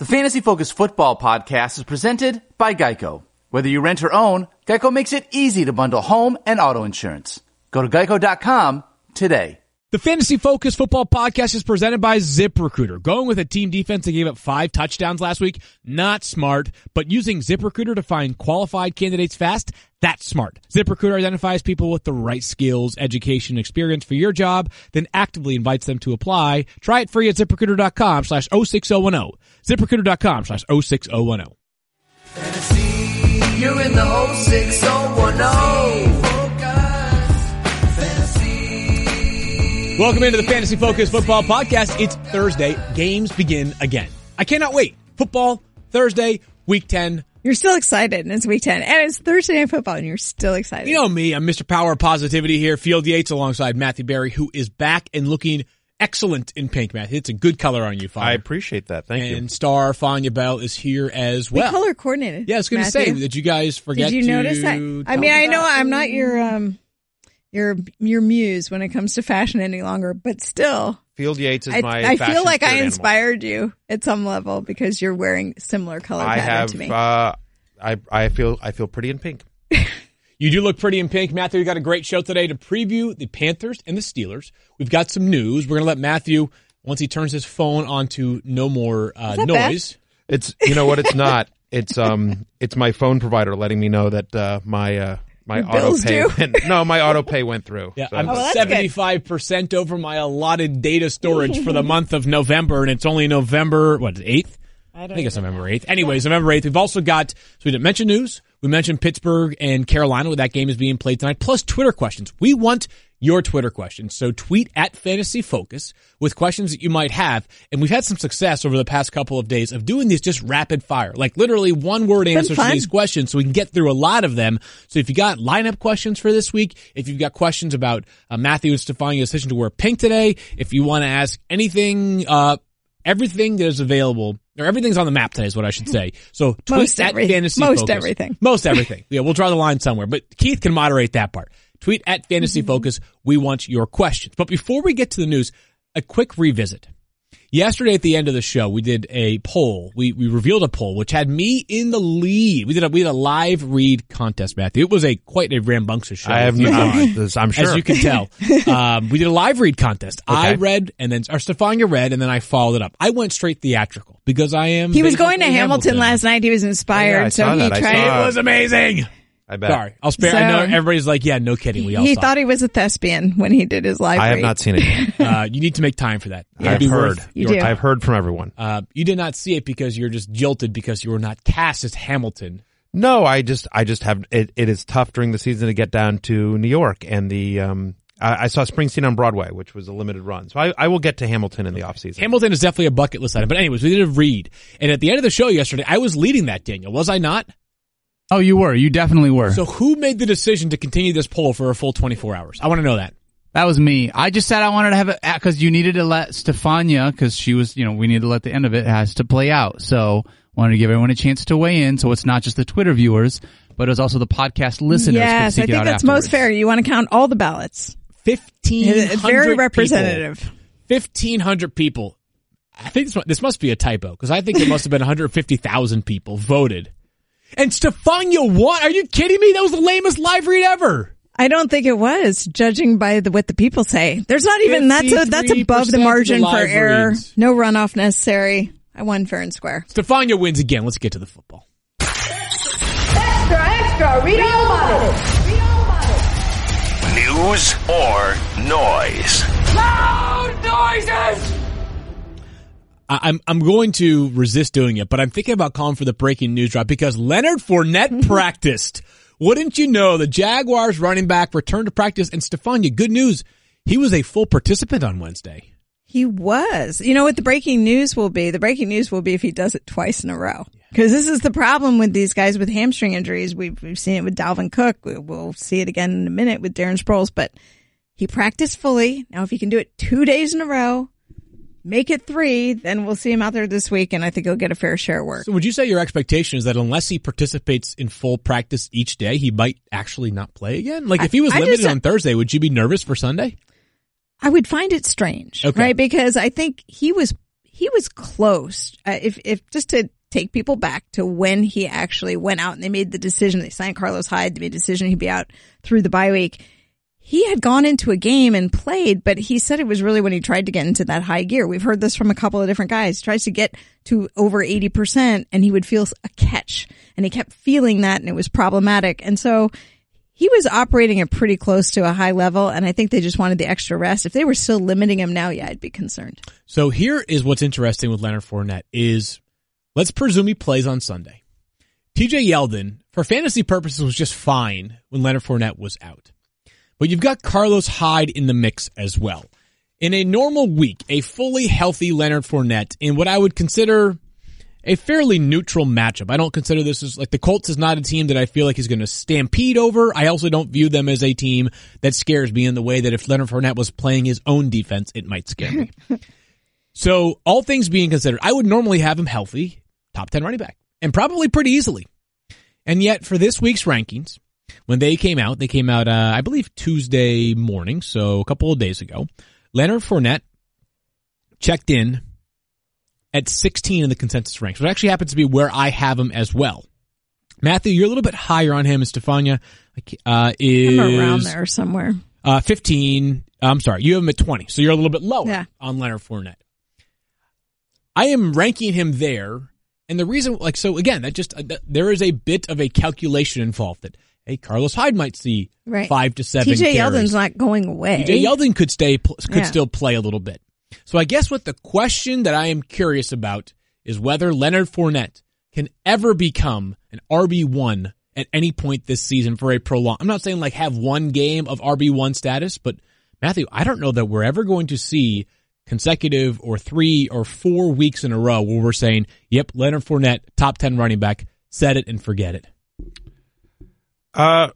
The Fantasy Focus Football Podcast is presented by Geico. Whether you rent or own, Geico makes it easy to bundle home and auto insurance. Go to geico.com today. The Fantasy Focus Football Podcast is presented by ZipRecruiter. Going with a team defense that gave up five touchdowns last week, not smart, but using ZipRecruiter to find qualified candidates fast, that's smart. ZipRecruiter identifies people with the right skills, education, experience for your job, then actively invites them to apply. Try it free at ziprecruiter.com slash 06010. ZipRecruiter.com slash 06010. Fantasy, you're in the 06010. Welcome into the Fantasy Focus Football Podcast. It's Thursday. Games begin again. I cannot wait. Football, Thursday, week 10. You're still excited, and it's week 10, and it's Thursday Night Football, and you're still excited. You know me, I'm Mr. Power Positivity here. Field Yates alongside Matthew Berry, who is back and looking excellent in pink, Matthew. It's a good color on you, Father. I appreciate that. Thank and you. And Stephania Bell is here as well. we color coordinated. yeah, I was going to say, Matthew. did you guys forget Did you to notice that? I mean, I know that? I'm not your um your your muse when it comes to fashion any longer, but still, Field Yates is I, my. I fashion feel like I spirit animal. inspired you at some level because you're wearing similar color I pattern have. to me. Uh, I I feel I feel pretty in pink. You do look pretty in pink. Matthew, we got a great show today to preview the Panthers and the Steelers. We've got some news. We're going to let Matthew, once he turns his phone onto no more uh, that bad? noise. It's you know what it's not. It's um it's my phone provider letting me know that uh, my uh, my Your auto bill's pay due? went, no my auto pay went through. Yeah, So- I'm Oh, well, 75% over my allotted data storage for the month of November, and it's only November, what, 8th? I think it's November 8th. Anyways, November 8th. We've also got, so we didn't mention news. We mentioned Pittsburgh and Carolina where that game is being played tonight, plus Twitter questions. We want your Twitter questions. So tweet at Fantasy Focus with questions that you might have. And we've had some success over the past couple of days of doing these just rapid fire, like literally one word answers to these questions so we can get through a lot of them. So if you got lineup questions for this week, if you've got questions about uh, Matthew and Stephania's decision to wear pink today, if you want to ask anything, uh, everything that is available, or everything's on the map today is what I should say. So tweet Most at every- Fantasy most Focus. everything. Most everything. Yeah, we'll draw the line somewhere, but Keith can moderate that part. Tweet at Fantasy Mm-hmm. Focus. We want your questions. But before we get to the news, a quick revisit. Yesterday at the end of the show, we did a poll. We we revealed a poll which had me in the lead. We did a we did a live read contest, Matthew. It was a quite a rambunctious show. I have. with you I'm, this- I'm sure. As you can tell, um, we did a live read contest. I read, and then or Stephania read, and then I followed it up. I went straight theatrical because I am. he was going to basically Hamilton, last night. He was inspired, Yeah, so he that. Tried. saw It was amazing. I bet. Sorry, I'll spare. I know everybody's like, yeah, no kidding. We all he saw. thought he was a thespian when he did his live. I have read. not seen it. Yet. uh, you need to make time for that. It'd I've heard. You do. I've heard from everyone. Uh, you did not see it because you're just jilted because you were not cast as Hamilton. No, I just I just have it. It is tough during the season to get down to New York, and the um I, I saw Springsteen on Broadway, which was a limited run. So I, I will get to Hamilton in the off season. Hamilton is definitely a bucket list item. But anyways, we did a read, and at the end of the show yesterday, I was leading that. Daniel, was I not? Oh, you were. You definitely were. So who made the decision to continue this poll for a full 24 hours? I want to know that. that was me. I just said I wanted to have it because you needed to let Stephania, because she was, you know, we needed to let the end of it has to play out. So wanted to give everyone a chance to weigh in. So it's not just the Twitter viewers, but it was also the podcast listeners. Yes, seek I it think out that's most fair. You want to count all the ballots. Fifteen. It's very representative. Fifteen hundred people. I think this, this must be a typo because I think it must have been 150,000 people voted. And Stephania won. Are you kidding me? That was the lamest live read ever. I don't think it was, judging by the, what the people say. There's not even that's a, that's above of the the margin for error. reads. No runoff necessary. I won fair and square. Stephania wins again. Let's get to the football. Extra, extra, read all about it. Read all about it. News or noise? Loud noises! I'm I'm going to resist doing it, but I'm thinking about calling for the breaking news drop because Leonard Fournette practiced. Wouldn't you know the Jaguars running back returned to practice and Stephania, good news, he was a full participant on Wednesday. He was. You know what the breaking news will be? The breaking news will be if he does it twice in a row. Because this is the problem with these guys with hamstring injuries. We've, we've seen it with Dalvin Cook. We, we'll see it again in a minute with Darren Sproles, but he practiced fully. Now, if he can do it two days in a row, make it three, then we'll see him out there this week, and I think he'll get a fair share of work. So would you say your expectation is that unless he participates in full practice each day, he might actually not play again? Like if he was I- limited just- on Thursday, would you be nervous for Sunday? I would find it strange, Okay. right? Because I think he was he was close. Uh, if if just to take people back to when he actually went out and they made the decision, they signed Carlos Hyde, they made the decision he'd be out through the bye week. He had gone into a game and played, but he said it was really when he tried to get into that high gear. We've heard this from a couple of different guys. He tries to get to over 80% and he would feel a catch and he kept feeling that and it was problematic. And so he was operating at pretty close to a high level, and I think they just wanted the extra rest. If they were still limiting him now, yeah, I'd be concerned. So here is what's interesting with Leonard Fournette is let's presume he plays on Sunday. TJ Yeldon, for fantasy purposes, was just fine when Leonard Fournette was out. But you've got Carlos Hyde in the mix as well. In a normal week, a fully healthy Leonard Fournette in what I would consider a fairly neutral matchup. I don't consider this as like the Colts is not a team that I feel like he's going to stampede over. I also don't view them as a team that scares me in the way that if Leonard Fournette was playing his own defense, it might scare me. so all things being considered, I would normally have him healthy, top 10 running back and probably pretty easily. And yet for this week's rankings, when they came out, they came out, uh, I believe Tuesday morning. So a couple of days ago, Leonard Fournette checked in at 16 in the consensus ranks, which actually happens to be where I have him as well. Matthew, you're a little bit higher on him, and Stephania uh, is I'm around there somewhere. Uh, 15. I'm sorry, you have him at 20, so you're a little bit lower Yeah. on Leonard Fournette. I am ranking him there, and the reason, like, so again, that just uh, there is a bit of a calculation involved that hey, Carlos Hyde might see Right. five to seven. TJ. Yeldon's not going away. TJ Yeldon could stay, could Yeah. still play a little bit. So I guess what the question that I am curious about is whether Leonard Fournette can ever become an RB1 at any point this season for a prolonged. I'm not saying like have one game of RB1 status, but Matthew, I don't know that we're ever going to see consecutive or three or four weeks in a row where we're saying, yep, Leonard Fournette, top 10 running back, set it and forget it. Uh,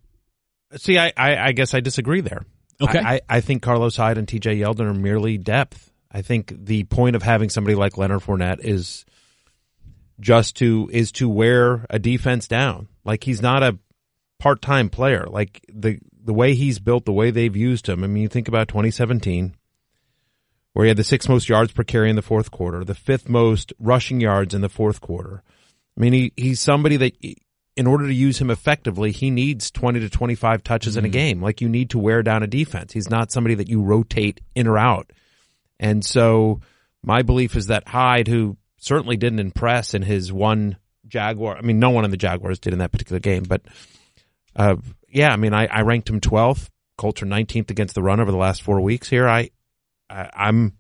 see, I, I, I guess I disagree there. Okay. I, I, I think Carlos Hyde and TJ Yeldon are merely depth. I think the point of having somebody like Leonard Fournette is just to is to wear a defense down. Like he's not a part time player. Like the the way he's built, the way they've used him. I mean, you think about 2017, where he had the sixth most yards per carry in the fourth quarter, the fifth most rushing yards in the fourth quarter. I mean, he, he's somebody that, in order to use him effectively, he needs 20 to 25 touches in a game. Like you need to wear down a defense. He's not somebody that you rotate in or out. And so my belief is that Hyde, who certainly didn't impress in his one Jaguar, I mean, no one in the Jaguars did in that particular game, but, uh, yeah, I mean, I, I ranked him 12th. Colts are 19th against the run over the last four weeks here. I, I I'm,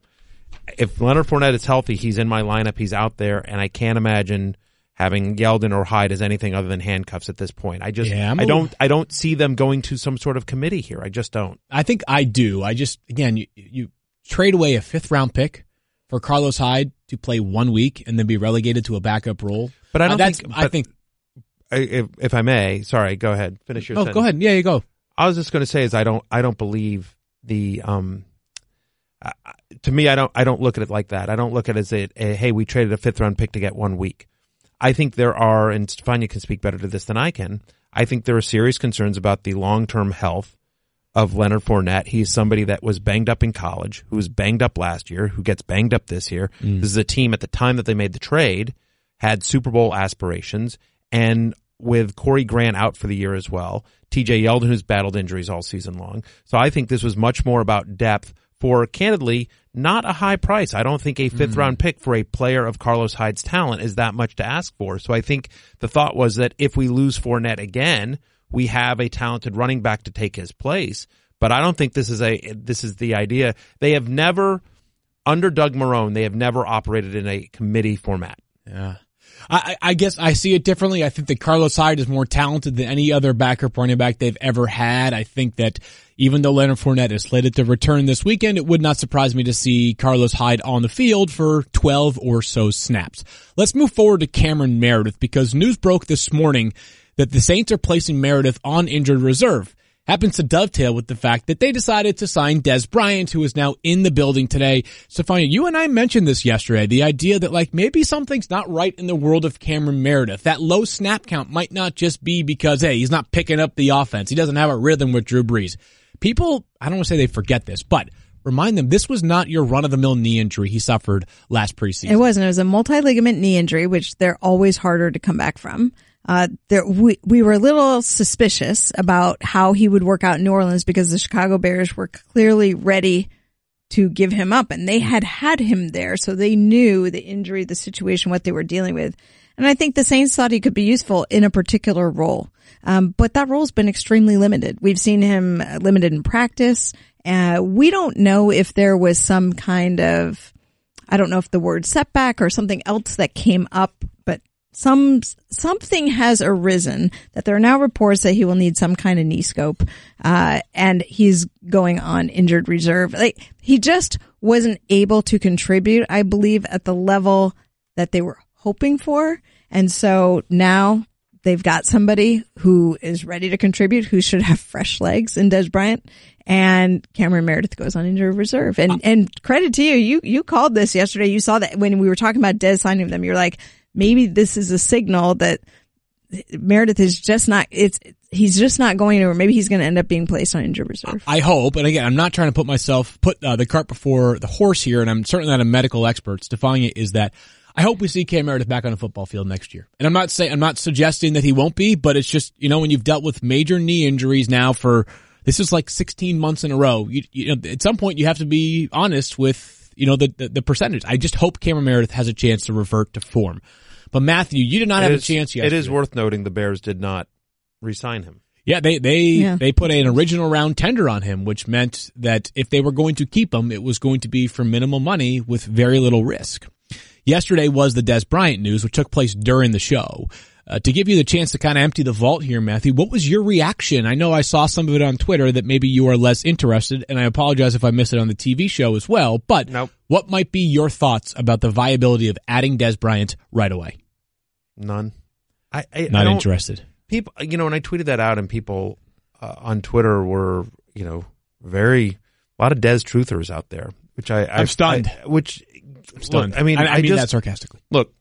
if Leonard Fournette is healthy, he's in my lineup. He's out there, and I can't imagine having Yeldon or Hyde as anything other than handcuffs at this point. I just, Yeah, I'm I don't, little- I don't see them going to some sort of committee here. I just don't. I think I do. I just again, you you trade away a fifth round pick for Carlos Hyde to play one week and then be relegated to a backup role. But I Uh, don't that's, think- I think. If, if I may, sorry, go ahead, finish your. Oh, sentence. go ahead. Yeah, you go. I was just going to say is I don't I don't believe the um uh, to me I don't I don't look at it like that. I don't look at it as a, a hey we traded a fifth round pick to get one week. I think there are and Stephania can speak better to this than I can. I think there are serious concerns about the long term health of Leonard Fournette. He's somebody that was banged up in college, who was banged up last year, who gets banged up this year. Mm. This is a team at the time that they made the trade had Super Bowl aspirations and with Corey Grant out for the year as well, TJ Yeldon who's battled injuries all season long. So I think this was much more about depth for candidly not a high price. I don't think a fifth hmm. round pick for a player of Carlos Hyde's talent is that much to ask for. So I think the thought was that if we lose Fournette again, we have a talented running back to take his place. But I don't think this is a this is the idea. They have never under Doug Marrone, they have never operated in a committee format. Yeah. I, I guess I see it differently. I think that Carlos Hyde is more talented than any other backup running back they've ever had. I think that even though Leonard Fournette is slated to return this weekend, it would not surprise me to see Carlos Hyde on the field for 12 or so snaps. Let's move forward to Cameron Meredith because news broke this morning that the Saints are placing Meredith on injured reserve happens to dovetail with the fact that they decided to sign Dez Bryant, who is now in the building today. Stephania, you and I mentioned this yesterday, the idea that like maybe something's not right in the world of Cameron Meredith. That low snap count might not just be because, hey, he's not picking up the offense. He doesn't have a rhythm with Drew Brees. People, I don't want to say they forget this, but remind them this was not your run of the mill knee injury he suffered last preseason. It wasn't. It was a multi-ligament knee injury, which they're always harder to come back from. Uh, there, we, we were a little suspicious about how he would work out in New Orleans because the Chicago Bears were clearly ready to give him up and they had had him there. So they knew the injury, the situation, what they were dealing with. And I think the Saints thought he could be useful in a particular role. Um, but that role's been extremely limited. We've seen him uh, limited in practice. Uh, we don't know if there was some kind of, I don't know if the word setback or something else that came up, but some, something has arisen that there are now reports that he will need some kind of knee scope, uh, and he's going on injured reserve. Like, he just wasn't able to contribute, I believe, at the level that they were hoping for. And so now they've got somebody who is ready to contribute, who should have fresh legs in Dez Bryant. And Cameron Meredith goes on injured reserve. And, and credit to you. You, you called this yesterday. You saw that when we were talking about Dez signing them, you're like, maybe this is a signal that Meredith is just not, it's, he's just not going to, or maybe he's going to end up being placed on injured reserve. I hope, and again, I'm not trying to put myself, put uh, the cart before the horse here, and I'm certainly not a medical expert. Defining it is that I hope we see Cam Meredith back on the football field next year. And I'm not saying, I'm not suggesting that he won't be, but it's just, you know, when you've dealt with major knee injuries now for, this is like 16 months in a row, you, you know, at some point you have to be honest with, you know, the, the, the percentage. I just hope Cameron Meredith has a chance to revert to form. But Matthew, you did not have It a chance yet. It is worth noting the Bears did not re-sign him. Yeah, they they Yeah. they put an original round tender on him, which meant that if they were going to keep him, it was going to be for minimal money with very little risk. Yesterday was the Dez Bryant news, which took place during the show. Uh, to give you the chance to kind of empty the vault here, Matthew, what was your reaction? I know I saw some of it on Twitter that maybe you are less interested, and I apologize if I missed it on the TV show as well. But Nope. what might be your thoughts about the viability of adding Dez Bryant right away? None. I, I I Not don't- interested. people you know when i tweeted that out and people uh, on twitter were you know very a lot of dez truthers out there which i I'm stunned. I- which I'm stunned. look, i mean I, i, I mean just that sarcastically. look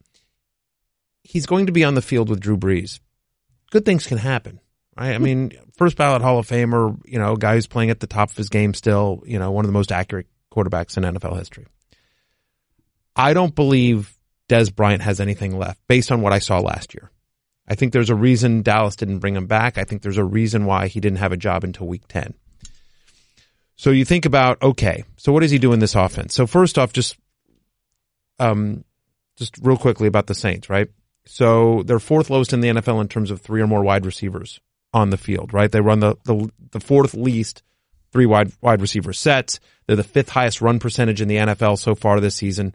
he's going to be on the field with drew brees good things can happen right i mean first ballot hall of famer you know guy who's playing at the top of his game still you know one of the most accurate quarterbacks in nfl history i don't believe dez bryant has anything left based on what i saw last year I think there's a reason Dallas didn't bring him back. I think there's a reason why he didn't have a job until week 10. So you think about, okay, so what does he do in this offense? So first off, just, um, just real quickly about the Saints, right? So they're fourth lowest in the NFL in terms of three or more wide receivers on the field, right? They run the, the, the fourth least three wide, wide receiver sets. They're the fifth highest run percentage in the NFL so far this season.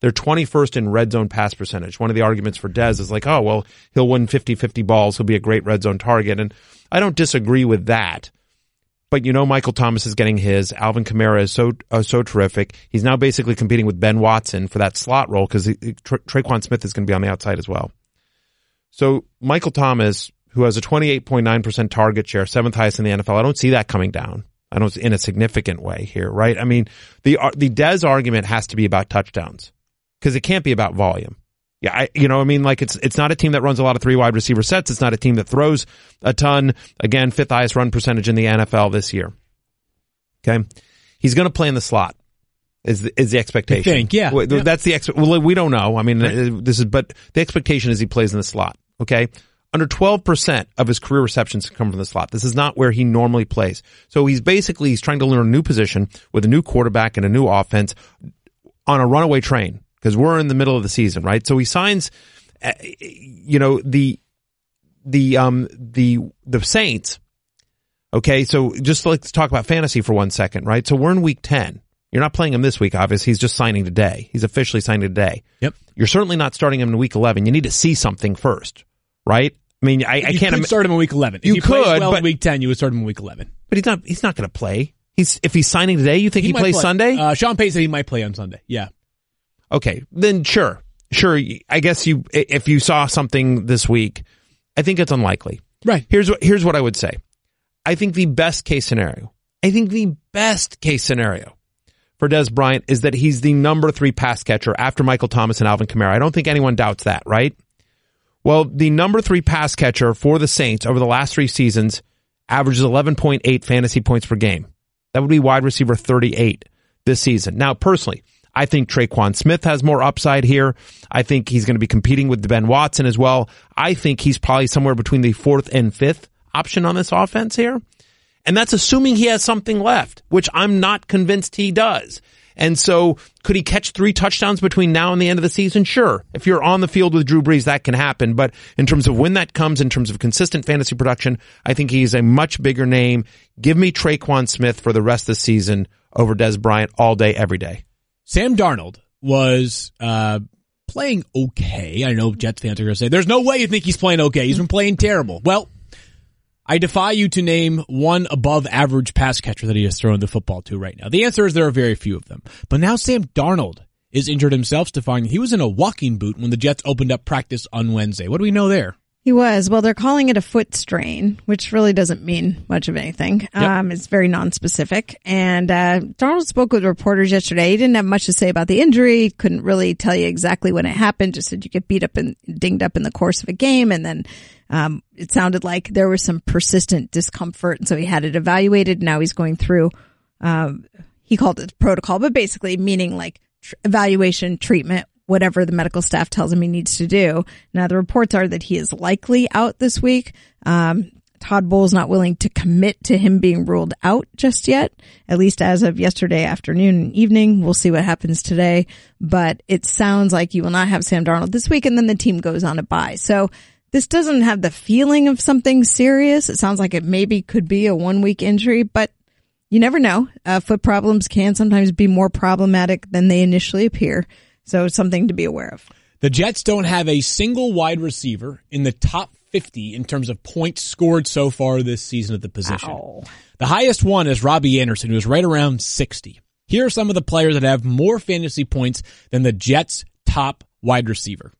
They're 21st in red zone pass percentage. One of the arguments for Dez is like, oh, well, he'll win 50-50 balls. He'll be a great red zone target. And I don't disagree with that. But you know, Michael Thomas is getting his. Alvin Kamara is so uh, so terrific. He's now basically competing with Ben Watson for that slot role because Tra- Tre'Quan Smith is going to be on the outside as well. So Michael Thomas, who has a 28.9% target share, seventh highest in the NFL, I don't see that coming down. I don't in a significant way here, right? I mean, the ar- the Dez argument has to be about touchdowns because it can't be about volume. Yeah, I, you know, I mean, like it's it's not a team that runs a lot of three wide receiver sets. It's not a team that throws a ton. Again, fifth highest run percentage in the NFL this year. Okay, he's going to play in the slot. Is the, is the expectation? You think, yeah. Well, Yeah. That's the ex- well, we don't know. I mean, uh, this is but the expectation is he plays in the slot. Okay, under twelve percent of his career receptions come from the slot. This is not where he normally plays. So he's basically he's trying to learn a new position with a new quarterback and a new offense on a runaway train because we're in the middle of the season, right? So he signs, uh, you know, the, the, um, the, the Saints. Okay. So just let's talk about fantasy for one second, right? So we're in week 10. You're not playing him this week, obviously. He's just signing today. He's officially signing today. Yep. You're certainly not starting him in week 11. You need to see something first, right? I mean, I, I you can't, could im- start him in week 11. You if he plays could, well but- in week 10, you would start him in week 11. but he's not, he's not going to play. He's, if he's signing today, you think he, might plays play. Sunday? Uh, Sean Payton said he might play on Sunday. Yeah. Okay, then sure, sure. I guess you if you saw something this week, I think it's unlikely. Right. Here's what here's what I would say. I think the best case scenario. I think the best case scenario for Dez Bryant is that he's the number three pass catcher after Michael Thomas and Alvin Kamara. I don't think anyone doubts that, right? Well, the number three pass catcher for the Saints over the last three seasons averages 11.8 fantasy points per game. That would be wide receiver 38. this season. Now, personally, I think Tre'Quan Smith has more upside here. I think he's going to be competing with Ben Watson as well. I think he's probably somewhere between the fourth and fifth option on this offense here. And that's assuming he has something left, which I'm not convinced he does. And so could he catch three touchdowns between now and the end of the season? Sure. If you're on the field with Drew Brees, that can happen. But in terms of when that comes, in terms of consistent fantasy production, I think he's a much bigger name. Give me Tre'Quan Smith for the rest of the season over Dez Bryant all day, every day. Sam Darnold was uh, playing okay. I know Jets fans are going to say, "There's no way you think he's playing okay. He's been playing terrible." Well, I defy you to name one above average pass catcher that he has thrown the football to right now. The answer is there are very few of them. But now Sam Darnold is injured himself, Stefan. He was in a walking boot when the Jets opened up practice on Wednesday. What do we know there? He was. Well, they're calling it a foot strain, which really doesn't mean much of anything. Um, it's very nonspecific. And, uh, Darnold spoke with reporters yesterday. He didn't have much to say about the injury. Couldn't really tell you exactly when it happened. Just said you get beat up and dinged up in the course of a game. And then, um, it sounded like there was some persistent discomfort. And so he had it evaluated. Now he's going through, um, he called it protocol, but basically meaning like tr- evaluation, treatment, whatever the medical staff tells him he needs to do. Now the reports are that he is likely out this week. Um, Todd Bowles not willing to commit to him being ruled out just yet, at least as of yesterday afternoon and evening. We'll see what happens today, but it sounds like you will not have Sam Darnold this week and then the team goes on a bye. So this doesn't have the feeling of something serious. It sounds like it maybe could be a one week injury, but you never know. Uh, foot problems can sometimes be more problematic than they initially appear. So it's something to be aware of. The Jets don't have a single wide receiver in the top 50 in terms of points scored so far this season at the position. Ow. The highest one is Robby Anderson, who is right around 60. Here are some of the players that have more fantasy points than the Jets' top wide receiver.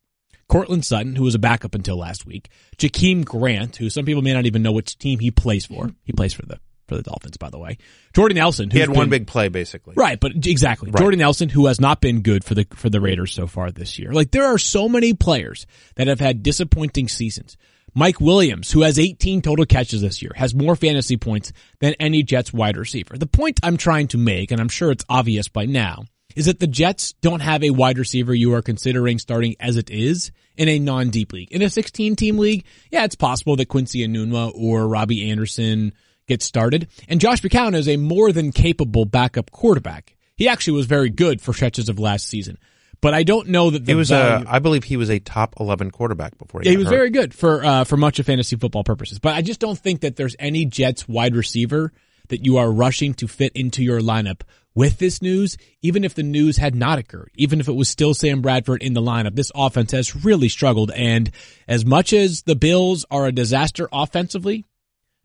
Courtland Sutton, who was a backup until last week. Jakeem Grant, who some people may not even know which team he plays for. He plays for the for the Dolphins, by the way. Jordan Nelson, He had one been- big play, basically. Right, but exactly. Jordan Nelson, who has not been good for the for the Raiders so far this year. Like there are so many players that have had disappointing seasons. Mike Williams, who has 18 total catches this year, has more fantasy points than any Jets wide receiver. The point I'm trying to make, and I'm sure it's obvious by now, is that the Jets don't have a wide receiver you are considering starting as it is in a non-deep league. In a 16 team league, yeah, it's possible that Quincy Enunwa or Robby Anderson get started. And Josh McCown is a more than capable backup quarterback. He actually was very good for stretches of last season. But I don't know that the He was value- a, I believe he was a top 11 quarterback before he yeah, he was hurt. very good for uh, for much of fantasy football purposes. But I just don't think that there's any Jets wide receiver that you are rushing to fit into your lineup with this news, even if the news had not occurred, even if it was still Sam Bradford in the lineup. This offense has really struggled, and as much as the Bills are a disaster offensively,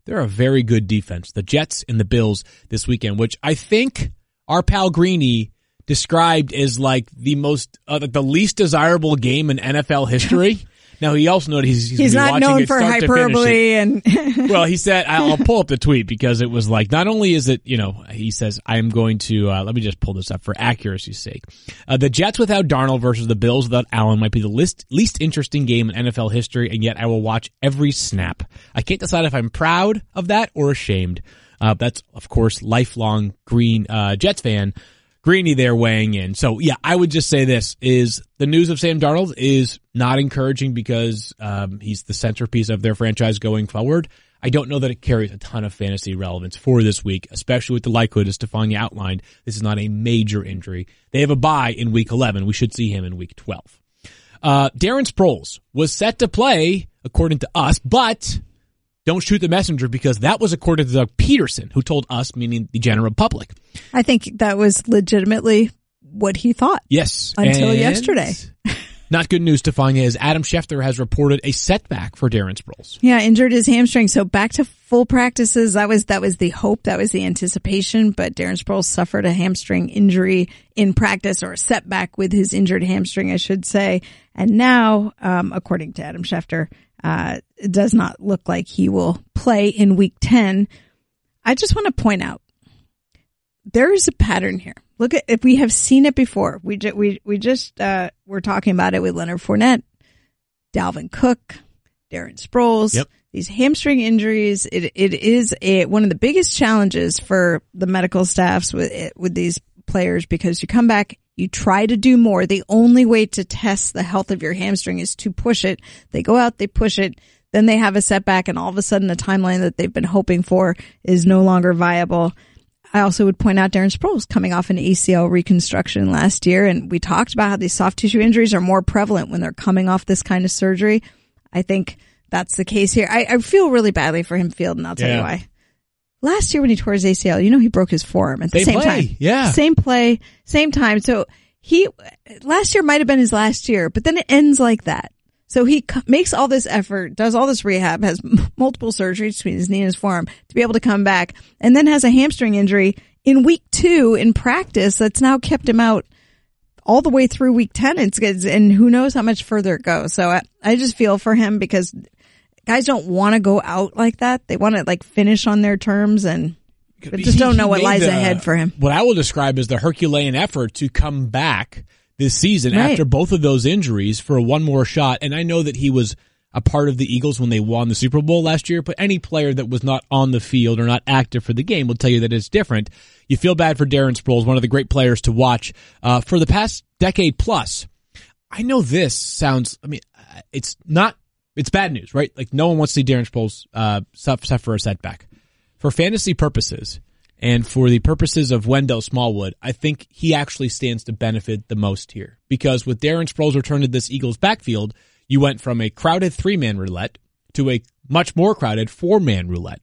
they're a very good defense. The Jets and the Bills this weekend, which I think our pal Greeny described as like the most, uh, the least desirable game in NFL history. now he also noted he's, he's, He's not watching known it for start to finish it. hyperbole and Well, he said, I'll I'll pull up the tweet because it was like, not only is it, you know, he says, I am going to, uh, let me just pull this up for accuracy's sake. Uh, the Jets without Darnold versus the Bills without Allen might be the least, least interesting game in NFL history, and yet I will watch every snap. I can't decide if I'm proud of that or ashamed. Uh, that's, of course, lifelong green, uh, Jets fan. Greeny there weighing in. So yeah, I would just say this is the news of Sam Darnold is not encouraging because um, he's the centerpiece of their franchise going forward. I don't know that it carries a ton of fantasy relevance for this week, especially with the likelihood, as Stephania outlined, this is not a major injury. They have a bye in week 11. We should see him in week 12. Uh, Darren Sproles was set to play, according to us, but don't shoot the messenger because that was according to Doug Pederson, who told us, meaning the general public. I think that was legitimately what he thought. Yes. Until And yesterday. Not good news, Stephania, is Adam Schefter has reported a setback for Darren Sproles. Yeah, injured his hamstring. So back to full practices. That was, that was the hope. That was the anticipation. But Darren Sproles suffered a hamstring injury in practice or a setback with his injured hamstring, I should say. And now, um, according to Adam Schefter, uh, it does not look like he will play in week 10. I just want to point out there is a pattern here. Look at if we have seen it before. We ju- we we just uh we're talking about it with Leonard Fournette, Dalvin Cook, Darren Sproles. Yep. These hamstring injuries, it it is a one of the biggest challenges for the medical staffs with with these players because you come back, you try to do more. The only way to test the health of your hamstring is to push it. They go out, they push it, then they have a setback and all of a sudden the timeline that they've been hoping for is no longer viable. I also would point out Darren Sproles coming off an ACL reconstruction last year. And we talked about how these soft tissue injuries are more prevalent when they're coming off this kind of surgery. I think that's the case here. I, I feel really badly for him, Field, and I'll tell Yeah. you why. Last year when he tore his ACL, you know, he broke his forearm at the Same same play, time. yeah. Same play, same time. So he, last year might have been his last year, but then it ends like that. So he makes all this effort, does all this rehab, has m- multiple surgeries between his knee and his forearm to be able to come back, and then has a hamstring injury in week two in practice that's now kept him out all the way through week 10. It's, it's and who knows how much further it goes. So I, I just feel for him because guys don't want to go out like that. They want to like finish on their terms and I just He- don't know what lies the- ahead for him. What I will describe as the Herculean effort to come back this season Right. after both of those injuries for one more shot. And I know that he was a part of the Eagles when they won the Super Bowl last year, but any player that was not on the field or not active for the game will tell you that it's different. You feel bad for Darren Sproles, one of the great players to watch uh, for the past decade plus. I know this sounds. I mean, uh, it's not. It's bad news, right? Like no one wants to see Darren Sproles uh, suffer a setback. For fantasy purposes and for the purposes of Wendell Smallwood, I think he actually stands to benefit the most here because with Darren Sproles return to this Eagles backfield, you went from a crowded three man roulette to a much more crowded four man roulette.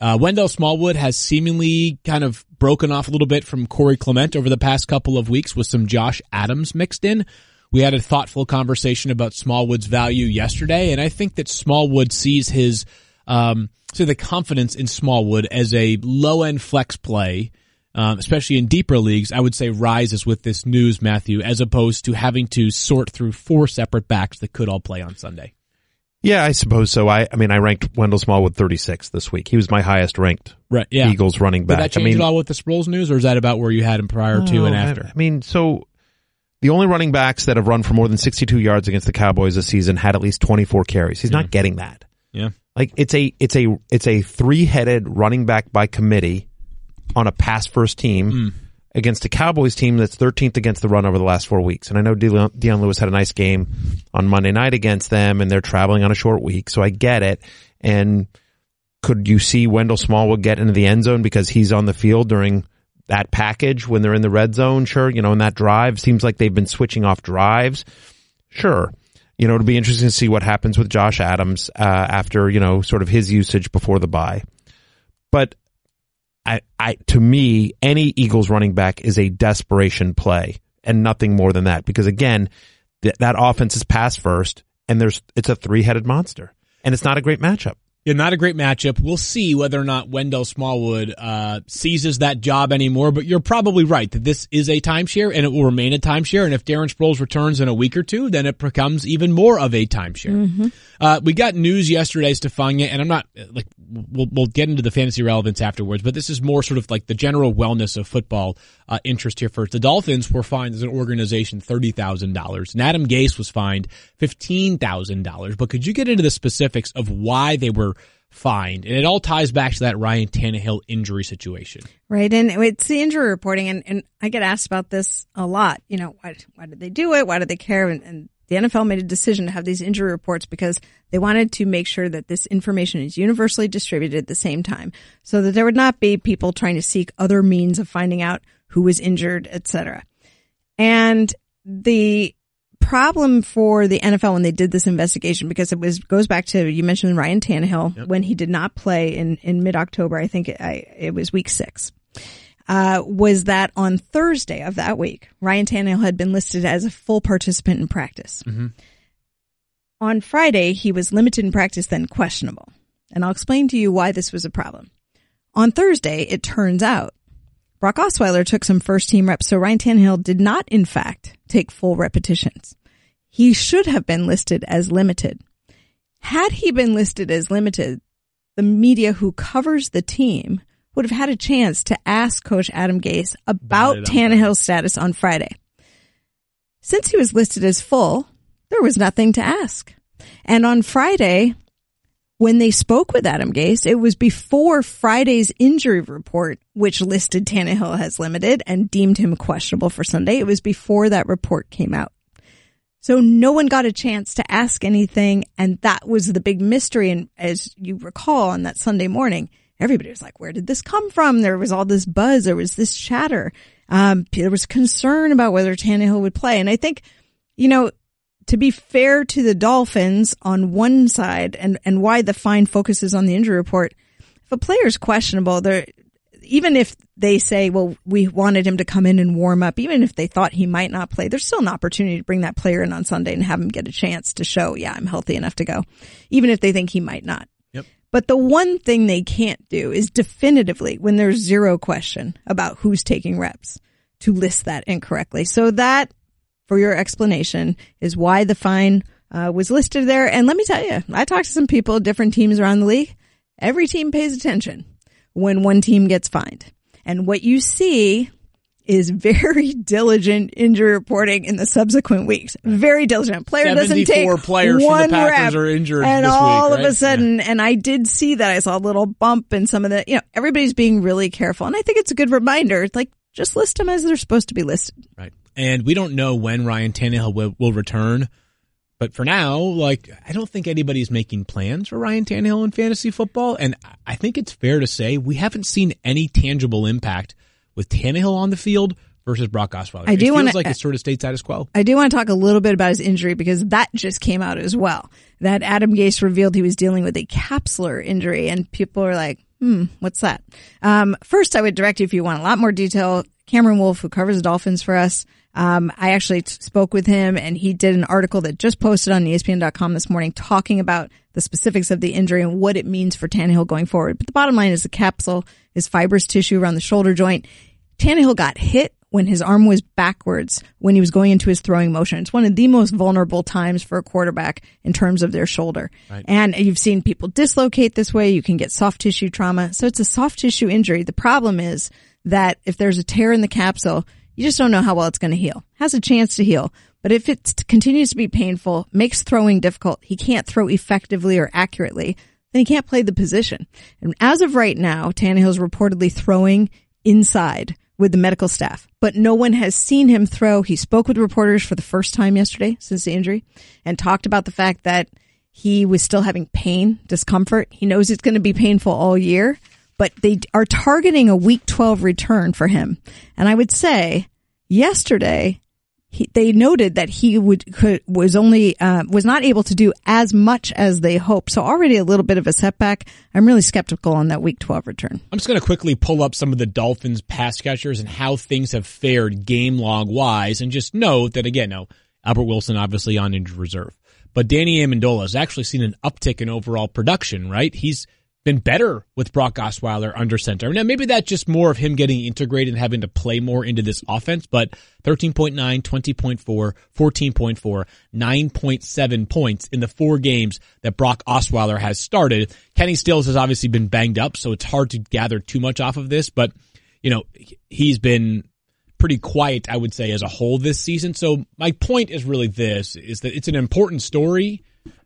Uh, Wendell Smallwood has seemingly kind of broken off a little bit from Corey Clement over the past couple of weeks with some Josh Adams mixed in. We had a thoughtful conversation about Smallwood's value yesterday, and I think that Smallwood sees his, um, so the confidence in Smallwood as a low end flex play, um, especially in deeper leagues, I would say rises with this news, Matthew, as opposed to having to sort through four separate backs that could all play on Sunday. Yeah, I suppose so. I, I mean, I ranked Wendell Smallwood 36 this week. He was my highest ranked Right. Yeah. Eagles running back. Did that change I mean, at all with the Sproles news, or is that about where you had him prior to and Oh, I- after? I mean, so the only running backs that have run for more than 62 yards against the Cowboys this season had at least 24 carries. He's not getting that. Yeah. Like it's a it's a it's a three-headed running back by committee on a pass first team hmm. against a Cowboys team that's 13th against the run over the last 4 weeks. And I know Dion Dion Lewis had a nice game on Monday night against them and they're traveling on a short week, so I get it. And could you see Wendell Smallwood get into the end zone because he's on the field during that package when they're in the red zone? Sure. You know, in that drive seems like they've been switching off drives. Sure. You know, it'll be interesting to see what happens with Josh Adams, uh, after, you know, sort of his usage before the bye. But I, I, to me, any Eagles running back is a desperation play and nothing more than that. Because again, th- that offense is pass first and there's, it's a three headed monster and it's not a great matchup. Yeah, not a great matchup. We'll see whether or not Wendell Smallwood uh, seizes that job anymore. But you're probably right that this is a timeshare and it will remain a timeshare. And if Darren Sproles returns in a week or two, then it becomes even more of a timeshare. Uh, we got news yesterday, Stephania, and I'm not like we'll we'll get into the fantasy relevance afterwards, but this is more sort of like the general wellness of football uh, interest here first. The Dolphins were fined as an organization thirty thousand dollars, and Adam Gase was fined fifteen thousand dollars. But could you get into the specifics of why they were fined? And it all ties back to that Ryan Tannehill injury situation. Right. And it's the injury reporting. And, and I get asked about this a lot. You know, why, why did they do it? Why did they care? And, and the NFL made a decision to have these injury reports because they wanted to make sure that this information is universally distributed at the same time so that there would not be people trying to seek other means of finding out who was injured, et cetera. And the problem for the NFL when they did this investigation because it was goes back to you mentioned Ryan Tannehill when he did not play in in mid October. I think it, I, it was week six. Uh, was that on Thursday of that week, Ryan Tannehill had been listed as a full participant in practice. On Friday, he was limited in practice, then questionable. And I'll explain to you why this was a problem. On Thursday, it turns out Brock Osweiler took some first team reps, so Ryan Tannehill did not, in fact, take full repetitions. He should have been listed as limited. Had he been listed as limited, the media who covers the team would have had a chance to ask Coach Adam Gase about Tannehill's status on Friday. Since he was listed as full, there was nothing to ask. And on Friday, when they spoke with Adam Gase, it was before Friday's injury report, which listed Tannehill as limited and deemed him questionable for Sunday. It was before that report came out. So no one got a chance to ask anything. And that was the big mystery. And as you recall on that Sunday morning, everybody was like, where did this come from? There was all this buzz. There was this chatter. Um, there was concern about whether Tannehill would play. And I think, you know, to be fair to the Dolphins on one side and, and why the fine focuses on the injury report, if a player is questionable, they're, even if they say, well, we wanted him to come in and warm up, even if they thought he might not play, there's still an opportunity to bring that player in on Sunday and have him get a chance to show, yeah, I'm healthy enough to go, even if they think he might not. Yep. But the one thing they can't do is definitively, when there's zero question about who's taking reps, to list that incorrectly. So that for your explanation is why the fine uh, was listed there. And let me tell you, I talked to some people, different teams around the league. Every team pays attention when one team gets fined. And what you see is very diligent injury reporting in the subsequent weeks. Very diligent. Player doesn't take 74 players from the one Packers rep, are injured and this week, all of right? a sudden, and I did see that. I saw a little bump in some of the, you know, everybody's being really careful, and I think it's a good reminder. It's like just list them as they're supposed to be listed. Right. And we don't know when Ryan Tannehill will, will return. But for now, like, I don't think anybody's making plans for Ryan Tannehill in fantasy football. And I think it's fair to say we haven't seen any tangible impact with Tannehill on the field versus Brock Osweiler. I do it wanna- like it's sort of stayed status quo. I do want to talk a little bit about his injury because that just came out as well. That Adam Gase revealed he was dealing with a capsular injury, and people are like, "Hmm, what's that?" Um, first, I would direct you if you want a lot more detail. Cameron Wolfe, who covers the Dolphins for us, um, I actually t- spoke with him, and he did an article that just posted on ESPN.com this morning talking about the specifics of the injury and what it means for Tannehill going forward. But the bottom line is the capsule is fibrous tissue around the shoulder joint. Tannehill got hit when his arm was backwards when he was going into his throwing motion. It's one of the most vulnerable times for a quarterback in terms of their shoulder. And you've seen people dislocate this way. You can get soft tissue trauma. So it's a soft tissue injury. The problem is that if there's a tear in the capsule, you just don't know how well it's going to heal. Has a chance to heal. But if it continues to be painful, makes throwing difficult, he can't throw effectively or accurately, then he can't play the position. And as of right now, Tannehill's reportedly throwing inside with the medical staff, but no one has seen him throw. He spoke with reporters for the first time yesterday since the injury and talked about the fact that he was still having pain, discomfort. He knows it's going to be painful all year, but they are targeting a week 12 return for him. And I would say yesterday, he, they noted that he would could was only uh, was not able to do as much as they hoped. So already a little bit of a setback. I'm really skeptical on that Week 12 return. I'm just going to quickly pull up some of the Dolphins pass catchers and how things have fared game log wise and just note that again, no, Albert Wilson obviously on injured reserve, but Danny Amendola has actually seen an uptick in overall production, right? He's been better with Brock Osweiler under center. Now maybe that's just more of him getting integrated and having to play more into this offense, but 13.9, 20.4, 14.4, 9.7 points in the four games that Brock Osweiler has started. Kenny Stills has obviously been banged up, so it's hard to gather too much off of this, but you know, he's been pretty quiet, I would say, as a whole this season. So my point is really this, is that it's an important story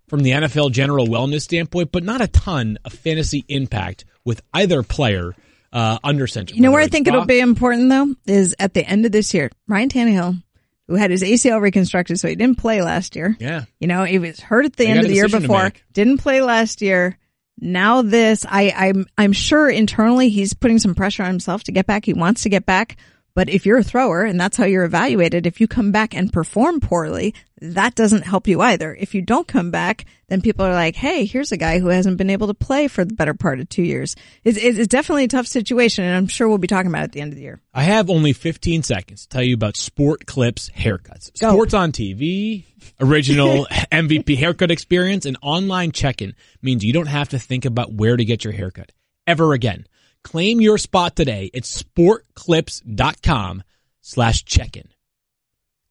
from the NFL general wellness standpoint, but not a ton of fantasy impact with either player uh, under center. You know where I think it'll be important though is at the end of this year. Ryan Tannehill, who had his ACL reconstructed, so he didn't play last year. Yeah. You know, he was hurt at the They end of the year before. Didn't play last year. Now this, I, I'm, I'm sure internally he's putting some pressure on himself to get back. He wants to get back. But if you're a thrower and that's how you're evaluated, if you come back and perform poorly, that doesn't help you either. If you don't come back, then people are like, Hey, here's a guy who hasn't been able to play for the better part of two years. It's, it's definitely a tough situation. And I'm sure we'll be talking about it at the end of the year. I have only 15 seconds to tell you about Sport Clips haircuts. Go. Sports on TV, original MVP haircut experience, and online check-in means you don't have to think about where to get your haircut ever again. Claim your spot today at sportclips.com slash check-in.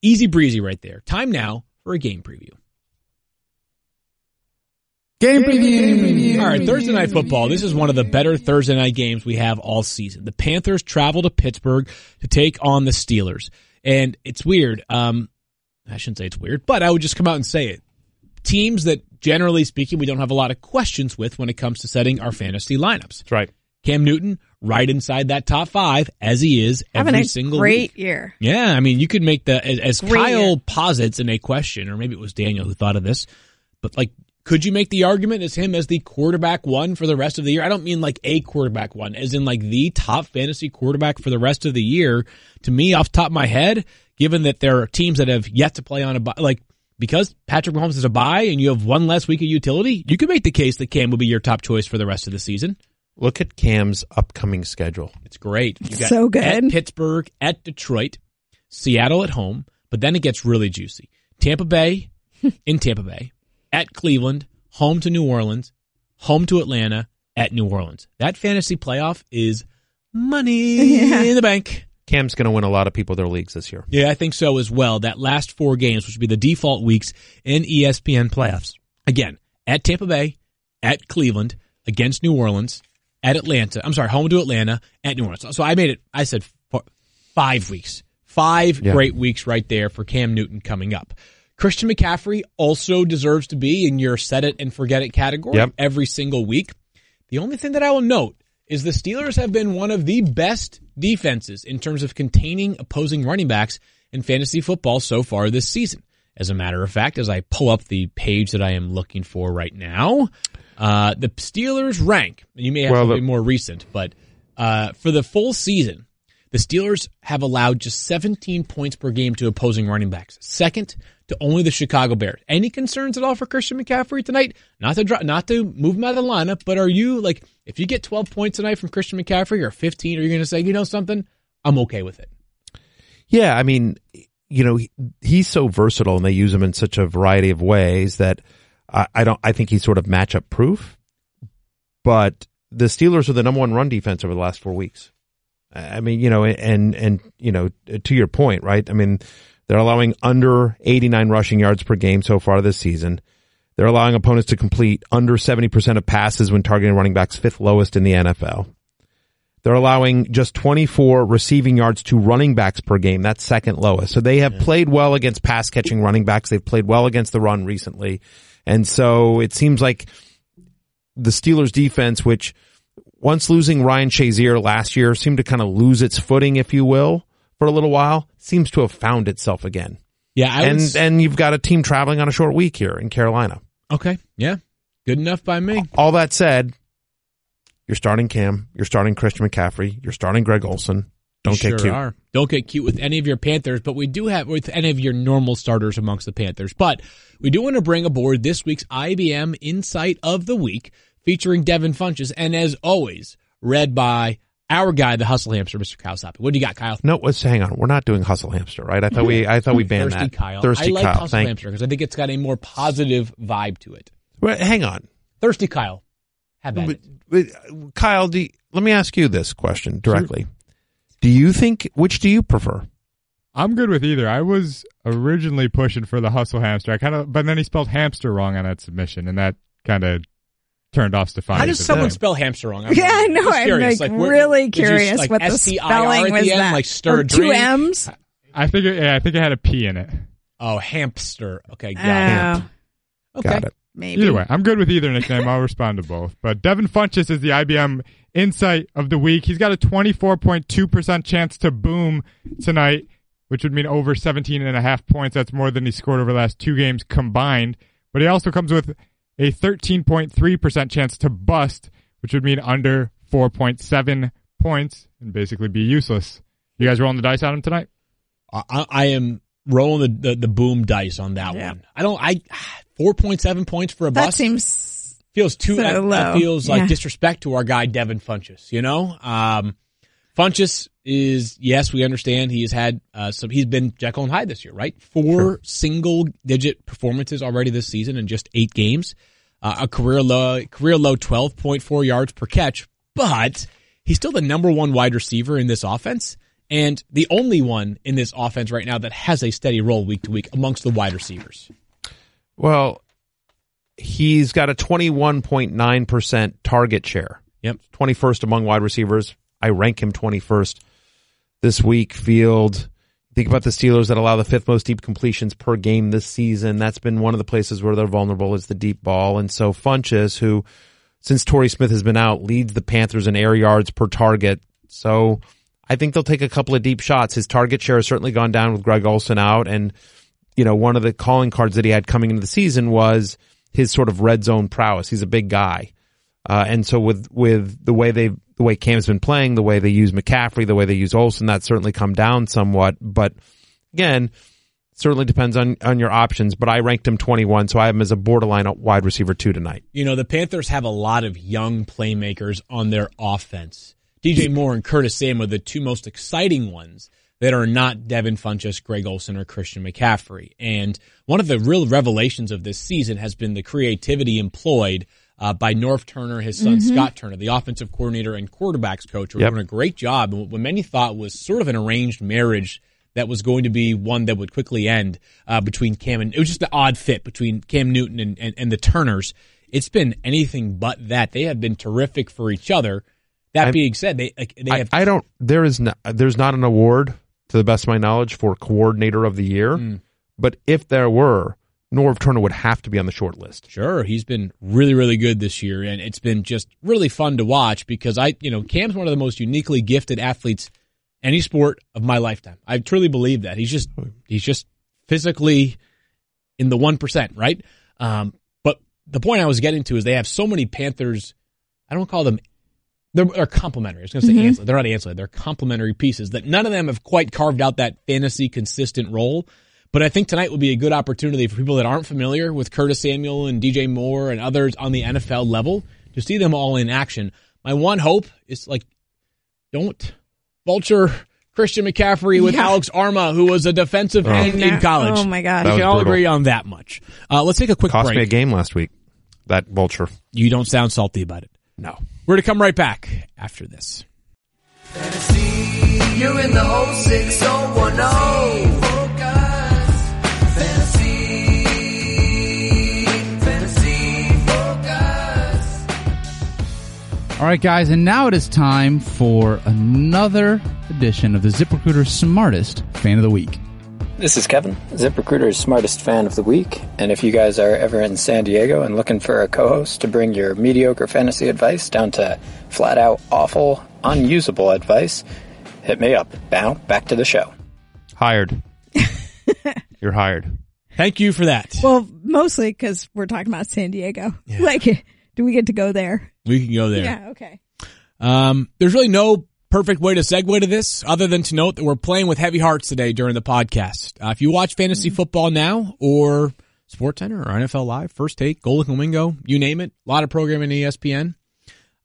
Easy breezy right there. Time now for a game preview. Game preview. All right, Thursday night football. This is one of the better Thursday night games we have all season. The Panthers travel to Pittsburgh to take on the Steelers. And it's weird. Um, I shouldn't say it's weird, but I would just come out and say it. Teams that generally speaking, we don't have a lot of questions with when it comes to setting our fantasy lineups. That's right. Cam Newton, right inside that top five, as he is Having every a single great week. year. Yeah, I mean, you could make the as, as Kyle year. posits in a question, or maybe it was Daniel who thought of this, but like, could you make the argument as him as the quarterback one for the rest of the year? I don't mean like a quarterback one, as in like the top fantasy quarterback for the rest of the year. To me, off the top of my head, given that there are teams that have yet to play on a bye, like because Patrick Mahomes is a bye and you have one less week of utility, you could make the case that Cam will be your top choice for the rest of the season. Look at Cam's upcoming schedule. It's great. You got So good. At Pittsburgh, at Detroit, Seattle at home, but then it gets really juicy. Tampa Bay in Tampa Bay, at Cleveland, home to New Orleans, home to Atlanta, at New Orleans. That fantasy playoff is money Yeah. in the bank. Cam's going to win a lot of people their leagues this year. Yeah, I think so as well. That last four games, which would be the default weeks in ESPN playoffs. Again, at Tampa Bay, at Cleveland, against New Orleans, at Atlanta. I'm sorry, home to Atlanta, at New Orleans. So I made it, I said four, five weeks. Five Yeah. great weeks right there for Cam Newton coming up. Christian McCaffrey also deserves to be in your set it and forget it category Yep. every single week. The only thing that I will note is the Steelers have been one of the best defenses in terms of containing opposing running backs in fantasy football so far this season. As a matter of fact, as I pull up the page that I am looking for right now, uh, the Steelers rank, you may have Well, something the- more recent, but uh, for the full season, the Steelers have allowed just 17 points per game to opposing running backs, second to only the Chicago Bears. Any concerns at all for Christian McCaffrey tonight? Not to dro- not to move him out of the lineup, but are you like if you get 12 points tonight from Christian McCaffrey or 15, are you going to say you know something? I'm okay with it. Yeah, I mean, you know, he, he's so versatile and they use him in such a variety of ways that I, I don't, I think he's sort of matchup proof. But the Steelers are the number one run defense over the last four weeks. I mean, you know, and, and, you know, to your point, right? I mean, they're allowing under 89 rushing yards per game so far this season. They're allowing opponents to complete under 70% of passes when targeting running backs, fifth lowest in the NFL. They're allowing just 24 receiving yards to running backs per game. That's second lowest. So they have played well against pass catching running backs. They've played well against the run recently. And so it seems like the Steelers defense, which once losing Ryan Shazier last year seemed to kind of lose its footing, if you will, for a little while, seems to have found itself again. Yeah, I and, was, and you've got a team traveling on a short week here in Carolina. okay, yeah, good enough by me. All that said, you're starting Cam, you're starting Christian McCaffrey, you're starting Greg Olsen. Don't You get sure cute. Are. Don't get cute with any of your Panthers, but we do have with any of your normal starters amongst the Panthers. But we do want to bring aboard this week's IBM Insight of the Week featuring Devin Funchess, and as always, read by our guy, the Hustle Hamster, Mr. Kyle Soppe. What do you got, Kyle? No, let's hang on. We're not doing Hustle Hamster, right? I thought we, I thought we banned that. Thirsty that. Kyle. Thirsty I like Kyle. Hustle Thank. Hamster because I think it's got a more positive vibe to it. Well, hang on, Thirsty Kyle. Have at but, it. but, Kyle. You- let me ask you this question directly. Do you think which do you prefer? I'm good with either. I was originally pushing for the hustle hamster. I kind of, but then he spelled hamster wrong on that submission, and that kind of turned off Stefani. How does someone spell hamster wrong? I'm Yeah, I wondering. know. Just I'm, curious. like, where- really did you, curious like, what the S-T-I-R spelling at was the end, that. Like stir or two? M's. I think, it, yeah, I think it had a P in it. Oh, hamster. Okay, got Oh, it. Okay. Got it. maybe. Either way, I'm good with either nickname. I'll respond to both. But Devin Funchess is the IBM insight of the week. He's got a 24.2% chance to boom tonight, which would mean over 17 and a half points. That's more than he scored over the last two games combined. But he also comes with a 13.3% chance to bust, which would mean under 4.7 points and basically be useless. You guys rolling the dice on him tonight? I, I am rolling the, the, the boom dice on that Yeah. one. I don't. I four point seven points for a That bust That seems feels too. so that, that low. feels like Yeah. disrespect to our guy Devin Funchess. You know, um, Funchess is yes, we understand he has had uh, some. He's been Jekyll and Hyde this year, right? Four single digit performances already this season in just eight games. Uh, a career low, career low, twelve point four yards per catch, but he's still the number one wide receiver in this offense. And the only one in this offense right now that has a steady role week to week amongst the wide receivers. Well, he's got a 21.9% target share. Yep. 21st among wide receivers. I rank him 21st this week. Field, Think about the Steelers that allow the fifth most deep completions per game this season. That's been one of the places where they're vulnerable is the deep ball. And so Funchess, who since Torrey Smith has been out, leads the Panthers in air yards per target. So I think they'll take a couple of deep shots. His target share has certainly gone down with Greg Olsen out. And, you know, one of the calling cards that he had coming into the season was his sort of red zone prowess. He's a big guy. Uh, and so with, with the way they, the way Cam's been playing, the way they use McCaffrey, the way they use Olsen, that's certainly come down somewhat. But again, certainly depends on, on your options, but I ranked him 21, so I have him as a borderline wide receiver two tonight. You know, the Panthers have a lot of young playmakers on their offense. DJ Moore and Curtis Samuel are the two most exciting ones that are not Devin Funchess, Greg Olsen, or Christian McCaffrey. And one of the real revelations of this season has been the creativity employed uh, by Norv Turner, his son Scott Turner, the offensive coordinator and quarterbacks coach, who are Yep. doing a great job. And what many thought was sort of an arranged marriage that was going to be one that would quickly end uh, between Cam and it was just an odd fit between Cam Newton and, and, and the Turners. It's been anything but that. They have been terrific for each other. That I'm- being said, they like, they I, have I don't, there is not, there's not an award to the best of my knowledge for coordinator of the year, Hmm. but if there were, Norv Turner would have to be on the short list. Sure, he's been really, really good this year, and it's been just really fun to watch because I, you know, Cam's one of the most uniquely gifted athletes any sport of my lifetime. I truly believe that he's just he's just physically in the one percent, right? Um, but the point I was getting to is they have so many Panthers. I don't call them. They're, they're complementary. I was going to say ancillary. They're not ancillary. They're complementary pieces that none of them have quite carved out that fantasy consistent role. But I think tonight will be a good opportunity for people that aren't familiar with Curtis Samuel and DJ Moore and others on the NFL level to see them all in action. My one hope is like, don't vulture Christian McCaffrey with Yeah. Alex Armah, who was a defensive end in college. Oh my gosh. We That can all agree on that much. Uh, let's take a quick Cost break. me a game last week. That vulture. You don't sound salty about it. No. We're going to come right back after this. Fantasy, you're in the whole 6010. Focus. Fantasy, fantasy focus. All right, guys, and now it is time for another edition of the ZipRecruiter Smartest Fan of the Week. This is Kevin, ZipRecruiter's smartest fan of the week. And if you guys are ever in San Diego and looking for a co-host to bring your mediocre fantasy advice down to flat out awful, unusable advice, hit me up. Now, back to the show. Hired. You're hired. Thank you for that. Well, mostly because we're talking about San Diego. Like, do we get to go there? We can go there. Yeah. Okay. Um, there's really no perfect way to segue to this other than to note that we're playing with heavy hearts today during the podcast. Uh, if you watch fantasy football now or Sports Center or NFL Live, First Take, Golden Flamingo, you name it, a lot of programming in ESPN.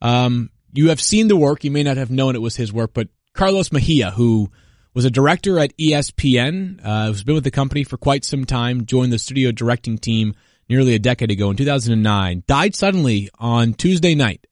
Um, you have seen the work. You may not have known it was his work, but Carlos Mejia, who was a director at ESPN, uh, who's been with the company for quite some time, joined the studio directing team nearly a decade ago in 2009, died suddenly on Tuesday night.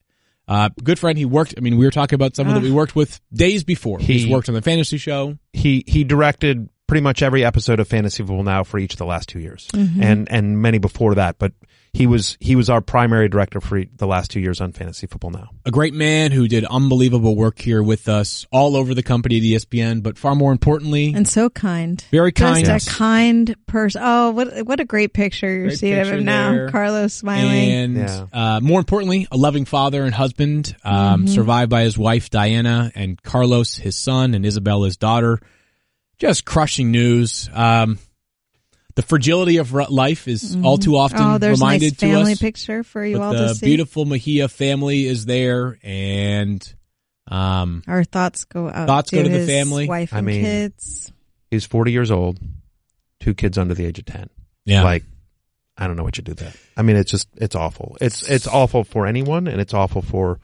Uh, good friend. He worked. I mean, we were talking about someone that we worked with days before. He's worked on the fantasy show. He he directed pretty much every episode of Fantasy Football Now for each of the last two years, and and many before that. But he was he was our primary director for the last two years on Fantasy Football Now. A great man who did unbelievable work here with us all over the company at ESPN, but far more importantly, And so kind. very kind. Just a kind person. Oh, what what a great picture you're Great seeing of picture him now. there. Carlos smiling. And Yeah. uh, more importantly, a loving father and husband, um, Mm-hmm. survived by his wife Diana and Carlos, his son, and Isabel, his daughter. Just crushing news. Um, the fragility of life is all too often oh, there's a nice reminded to family us. picture for you but all the to see. The beautiful Mejia family is there, and um, Our thoughts go out. Thoughts to go to the family. wife I and mean, kids. He's forty years old, two kids under the age of ten. yeah, Like, I don't know what you do that. I mean, it's just it's awful. It's it's awful for anyone, and it's awful for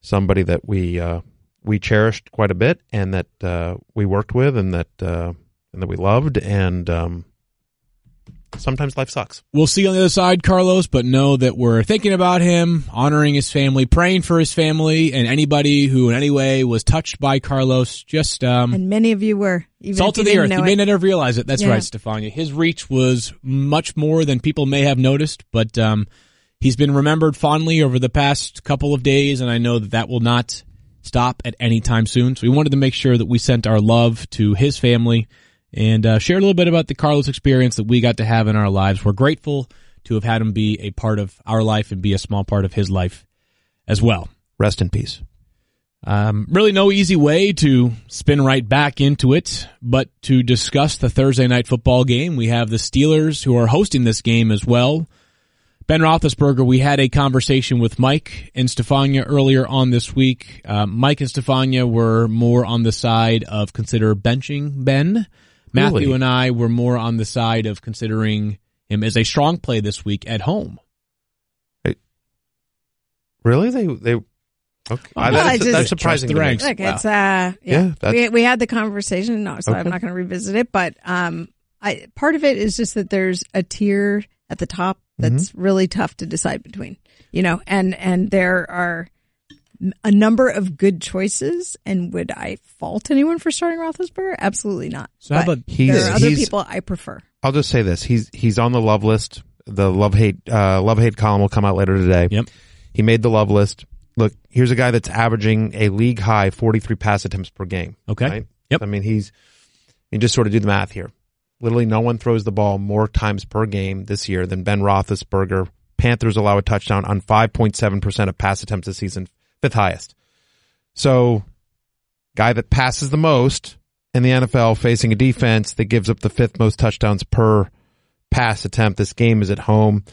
somebody that we uh, we cherished quite a bit, and that uh, we worked with, and that uh, and that we loved, and um, sometimes life sucks. we'll see you on the other side, Carlos. But know that we're thinking about him, honoring his family, praying for his family, and anybody who in any way was touched by Carlos. Just um, And many of you were. Even salt of you the earth. know You may it. not have realized it. That's Yeah. right, Stephania. His reach was much more than people may have noticed, but um, he's been remembered fondly over the past couple of days, and I know that that will not stop at any time soon. So we wanted to make sure that we sent our love to his family and uh, share a little bit about the Carlos experience that we got to have in our lives. We're grateful to have had him be a part of our life and be a small part of his life as well. Rest in peace. Um, really no easy way to spin right back into it, but to discuss the Thursday night football game, we have the Steelers who are hosting this game as well. Ben Roethlisberger, we had a conversation with Mike and Stephania earlier on this week. Uh, Mike and Stephania were more on the side of consider benching Ben. Matthew Really? and I were more on the side of considering him as a strong play this week at home. Really? They they okay. I, Well, that's, I just- that's surprising. Trust the ranks. Look, Wow. it's uh, yeah, Yeah, that's- we we had the conversation, no, so Okay. I'm not going to revisit it. But um, I part of it is just that there's a tier at the top that's Mm-hmm. really tough to decide between, you know, and and there are a number of good choices. And would I fault anyone for starting Roethlisberger? Absolutely not. So But about He's- there are other people I prefer. I'll just say this: he's he's on the love list. The love hate uh, love hate column will come out later today. Yep. He made the love list. Look, here's a guy that's averaging a league high 43 pass attempts per game. Okay. Right? Yep. I mean, he's you just sort of do the math here. Literally, no one throws the ball more times per game this year than Ben Roethlisberger. Panthers allow a touchdown on 5.7 percent of pass attempts this season, fifth highest. So, guy that passes the most in the NFL facing a defense that gives up the fifth most touchdowns per pass attempt. This game is at home.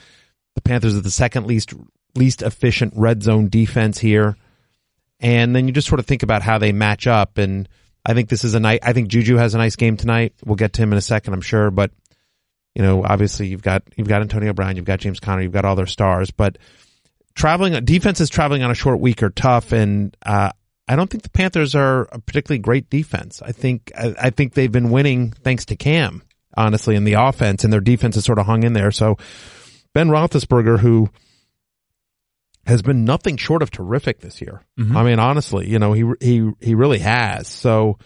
The Panthers are the second least least efficient red zone defense here. And then you just sort of think about how they match up. And I think this is a night. I think Juju has a nice game tonight. We'll get to him in a second, I'm sure. But you know, obviously you've got you've got Antonio Brown, you've got James Conner, you've got all their stars. But traveling defenses traveling on a short week are tough. And uh, I don't think the Panthers are a particularly great defense. I think I, I think they've been winning thanks to Cam, honestly, in the offense, and their defense has sort of hung in there. So Ben Roethlisberger, who has been nothing short of terrific this year. I mean, honestly, you know, he he he really has. So,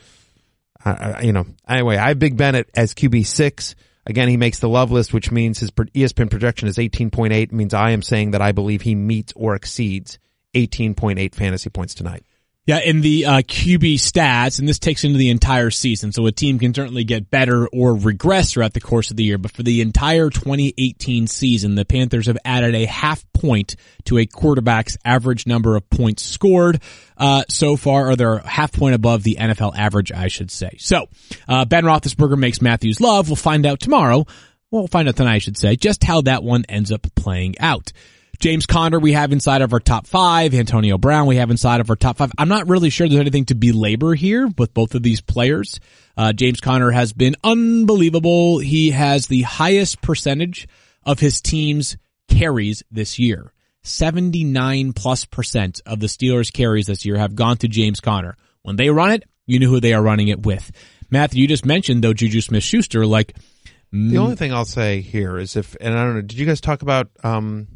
you know, anyway, I have Big Ben at, as QB six. Again, he makes the love list, which means his ESPN projection is eighteen point eight. Means I am saying that I believe he meets or exceeds eighteen point eight fantasy points tonight. Yeah, in the uh, QB stats, and this takes into the entire season, so a team can certainly get better or regress throughout the course of the year. But for the entire 2018 season, the Panthers have added a half point to a quarterback's average number of points scored. Uh, so far, or they're half point above the NFL average, I should say. So, uh, Ben Roethlisberger makes Matthews love. We'll find out tomorrow. Well, we'll find out tonight, I should say, just how that one ends up playing out. James Conner we have inside of our top five. Antonio Brown we have inside of our top five. I'm not really sure there's anything to belabor here with both of these players. Uh, James Conner has been unbelievable. He has the highest percentage of his team's carries this year. 79 plus percent of the Steelers carries this year have gone to James Conner. When they run it, you know who they are running it with. Matthew, you just mentioned though Juju Smith-Schuster, like The only thing I'll say here is if, and I don't know, did you guys talk about um,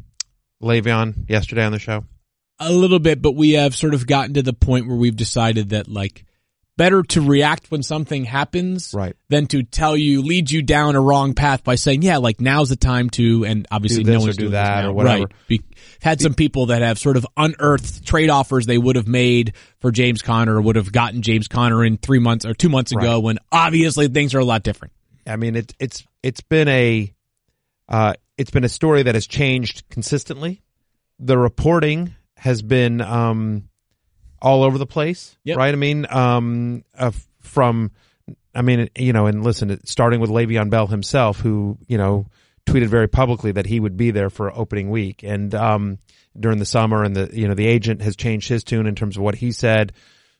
Le'Veon yesterday on the show? a little bit, but we have sort of gotten to the point where we've decided that like better to react when something happens Right. than to tell you, lead you down a wrong path by saying, yeah, like now's the time to, and obviously no one's do doing that or whatever. Right. Be- had some people that have sort of unearthed trade offers they would have made for James Conner or would have gotten James Conner in three months or two months ago Right. when obviously things are a lot different. I mean, it, it's it's been a uh, it's been a story that has changed consistently. The reporting has been um, all over the place, Yep. right? I mean, um, uh, from I mean, you know, and listen, starting with Le'Veon Bell himself, who you know tweeted very publicly that he would be there for opening week, and um, during the summer, and the you know the agent has changed his tune in terms of what he said,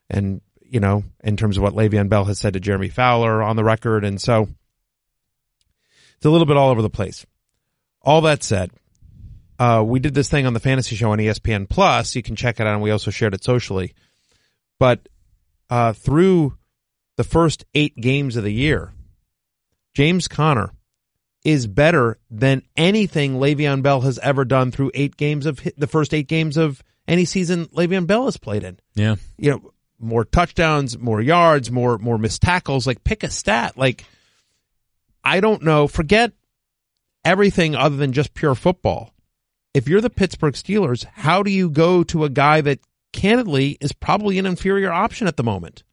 and you know in terms of what Le'Veon Bell has said to Jeremy Fowler on the record, and so it's a little bit all over the place. All that said, uh, we did this thing on the fantasy show on ESPN Plus. You can check it out, and we also shared it socially. But uh, through the first eight games of the year, James Conner is better than anything Le'Veon Bell has ever done through eight games of the first eight games of any season Le'Veon Bell has played in Yeah. you know, more touchdowns, more yards, more more missed tackles. Like pick a stat. Like I don't know. Forget everything other than just pure football. If you're the Pittsburgh Steelers, how do you go to a guy that candidly is probably an inferior option at the moment?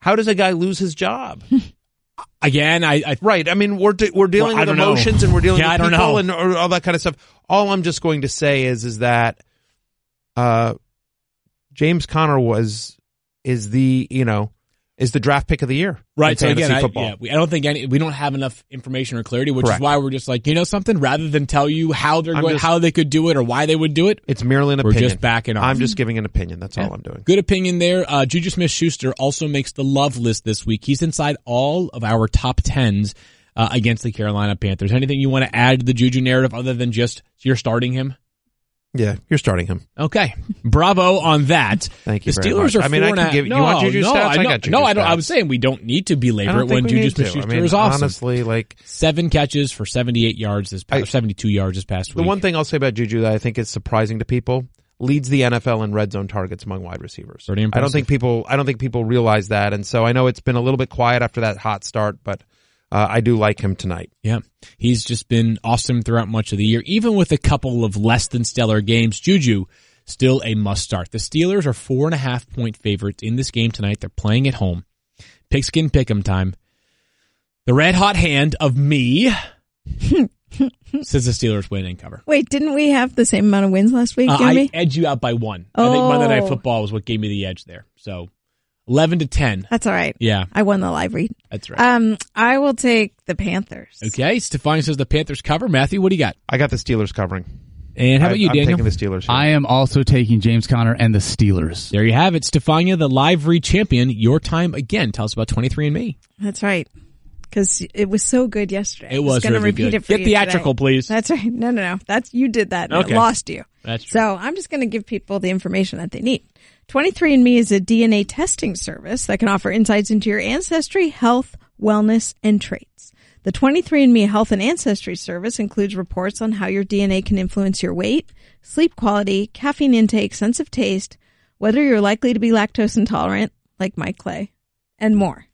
How does a guy lose his job? again, I, I Right. I mean, we're de- we're dealing Well, with don't know. emotions and we're dealing Yeah, with don't people and or all that kind of stuff. All I'm just going to say is is that uh, James Conner was is the you know is the draft pick of the year. Right. So again, I, yeah, we, I don't think any, we don't have enough information or clarity, which Correct. is why we're just like, you know something, rather than tell you how they're I'm going, just- how they could do it or why they would do it. It's merely an We're opinion. just backing off. I'm just giving an opinion. That's Yeah. all I'm doing. Good opinion there. Uh, Juju Smith-Schuster also makes the love list this week. He's inside all of our top tens, uh, against the Carolina Panthers. Anything you want to add to the Juju narrative other than just you're starting him? Yeah, you're starting him. Okay. Bravo on that. Thank you The Steelers are I mean, I can give- you no, want Juju no, stats? I, I got Juju no, I don't. I was saying we don't need to belabor it when Juju. Smith-Schuster I mean, is awesome. honestly, like Seven catches for 78 yards this past, I- 72 yards this past the week. The one thing I'll say about Juju that I think is surprising to people leads the NFL in red zone targets among wide receivers. Pretty I don't think people I don't think people realize that, and so I know it's been a little bit quiet after that hot start, but uh, I do like him tonight. Yeah. He's just been awesome throughout much of the year. Even with a couple of less than stellar games, Juju still a must start. The Steelers are four and a half point favorites in this game tonight. They're playing at home. Pigskin pick'em time. The red hot hand of me says the Steelers win and cover. Wait, didn't we have the same amount of wins last week, Uh, I edge you out by one. I think Monday Night Oh. Football was what gave me the edge there. So eleven to ten. That's all right. Yeah, I won the live read. that's right. Um, I will take the Panthers. okay, Stefani says the Panthers cover. Matthew, what do you got? I got the Steelers covering. And how about I, you, I'm Daniel? taking the Steelers. here. I am also taking James Conner and the Steelers. There you have it. Stephania, the live read champion. Your time again. Tell us about 23andMe. That's right. Because it was so good yesterday. It I was going to really repeat good. it for you. Get theatrical, today. please. That's right. No, no, no. That's you did that. Okay. It lost you. That's true. So I'm just going to give people the information that they need. 23andMe is a DNA testing service that can offer insights into your ancestry, health, wellness, and traits. The 23andMe Health and Ancestry Service includes reports on how your DNA can influence your weight, sleep quality, caffeine intake, sense of taste, whether you're likely to be lactose intolerant, like Mike Clay, and more.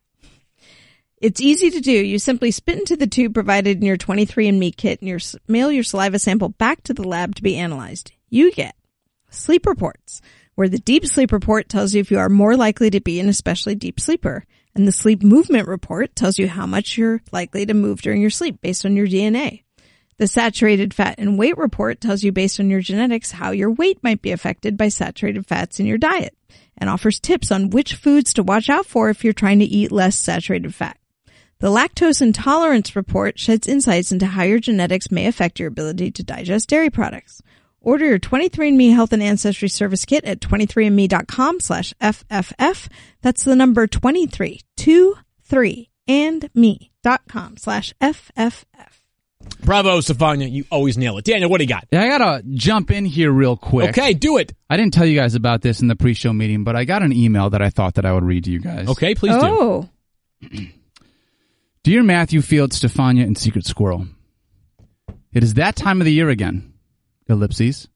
It's easy to do. You simply spit into the tube provided in your 23andMe kit and your, mail your saliva sample back to the lab to be analyzed. You get sleep reports, where the deep sleep report tells you if you are more likely to be an especially deep sleeper. And the sleep movement report tells you how much you're likely to move during your sleep based on your DNA. The saturated fat and weight report tells you based on your genetics how your weight might be affected by saturated fats in your diet and offers tips on which foods to watch out for if you're trying to eat less saturated fat. The lactose intolerance report sheds insights into how your genetics may affect your ability to digest dairy products. Order your 23andMe Health and Ancestry Service Kit at 23andMe.com slash FFF. That's the number 23, and me.com slash FFF. Bravo, Stephania. You always nail it. Daniel, what do you got? Yeah, I gotta jump in here real quick. Okay, do it. I didn't tell you guys about this in the pre-show meeting, but I got an email that I thought that I would read to you guys. Okay, please do. Oh, Dear Matthew Field, Stephania, and Secret Squirrel, it is that time of the year again. Ellipses.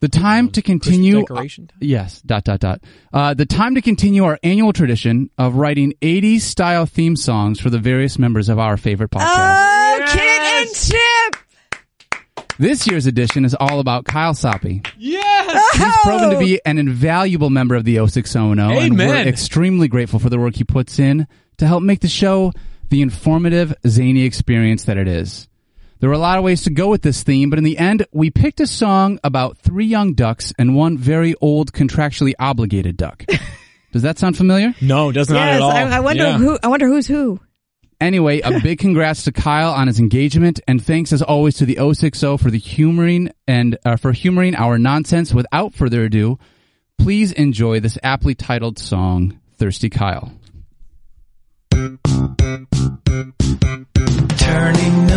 The time to continue. decoration time? yes. Dot dot dot. Uh, the time to continue our annual tradition of writing '80s style theme songs for the various members of our favorite podcast. oh Kit and Chip. This year's edition is all about Kyle Soppe. Yes. He's proven to be an invaluable member of the 060, and we're extremely grateful for the work he puts in to help make the show the informative, zany experience that it is. There were a lot of ways to go with this theme, but in the end, we picked a song about three young ducks and one very old, contractually obligated duck. Does that sound familiar? No, does not Yes, at all. I, I wonder Yeah. who. I wonder who's who. Anyway, a big congrats to Kyle on his engagement, and thanks as always to the 060 for the humoring and uh, for humoring our nonsense. Without further ado, please enjoy this aptly titled song, "Thirsty Kyle." Turning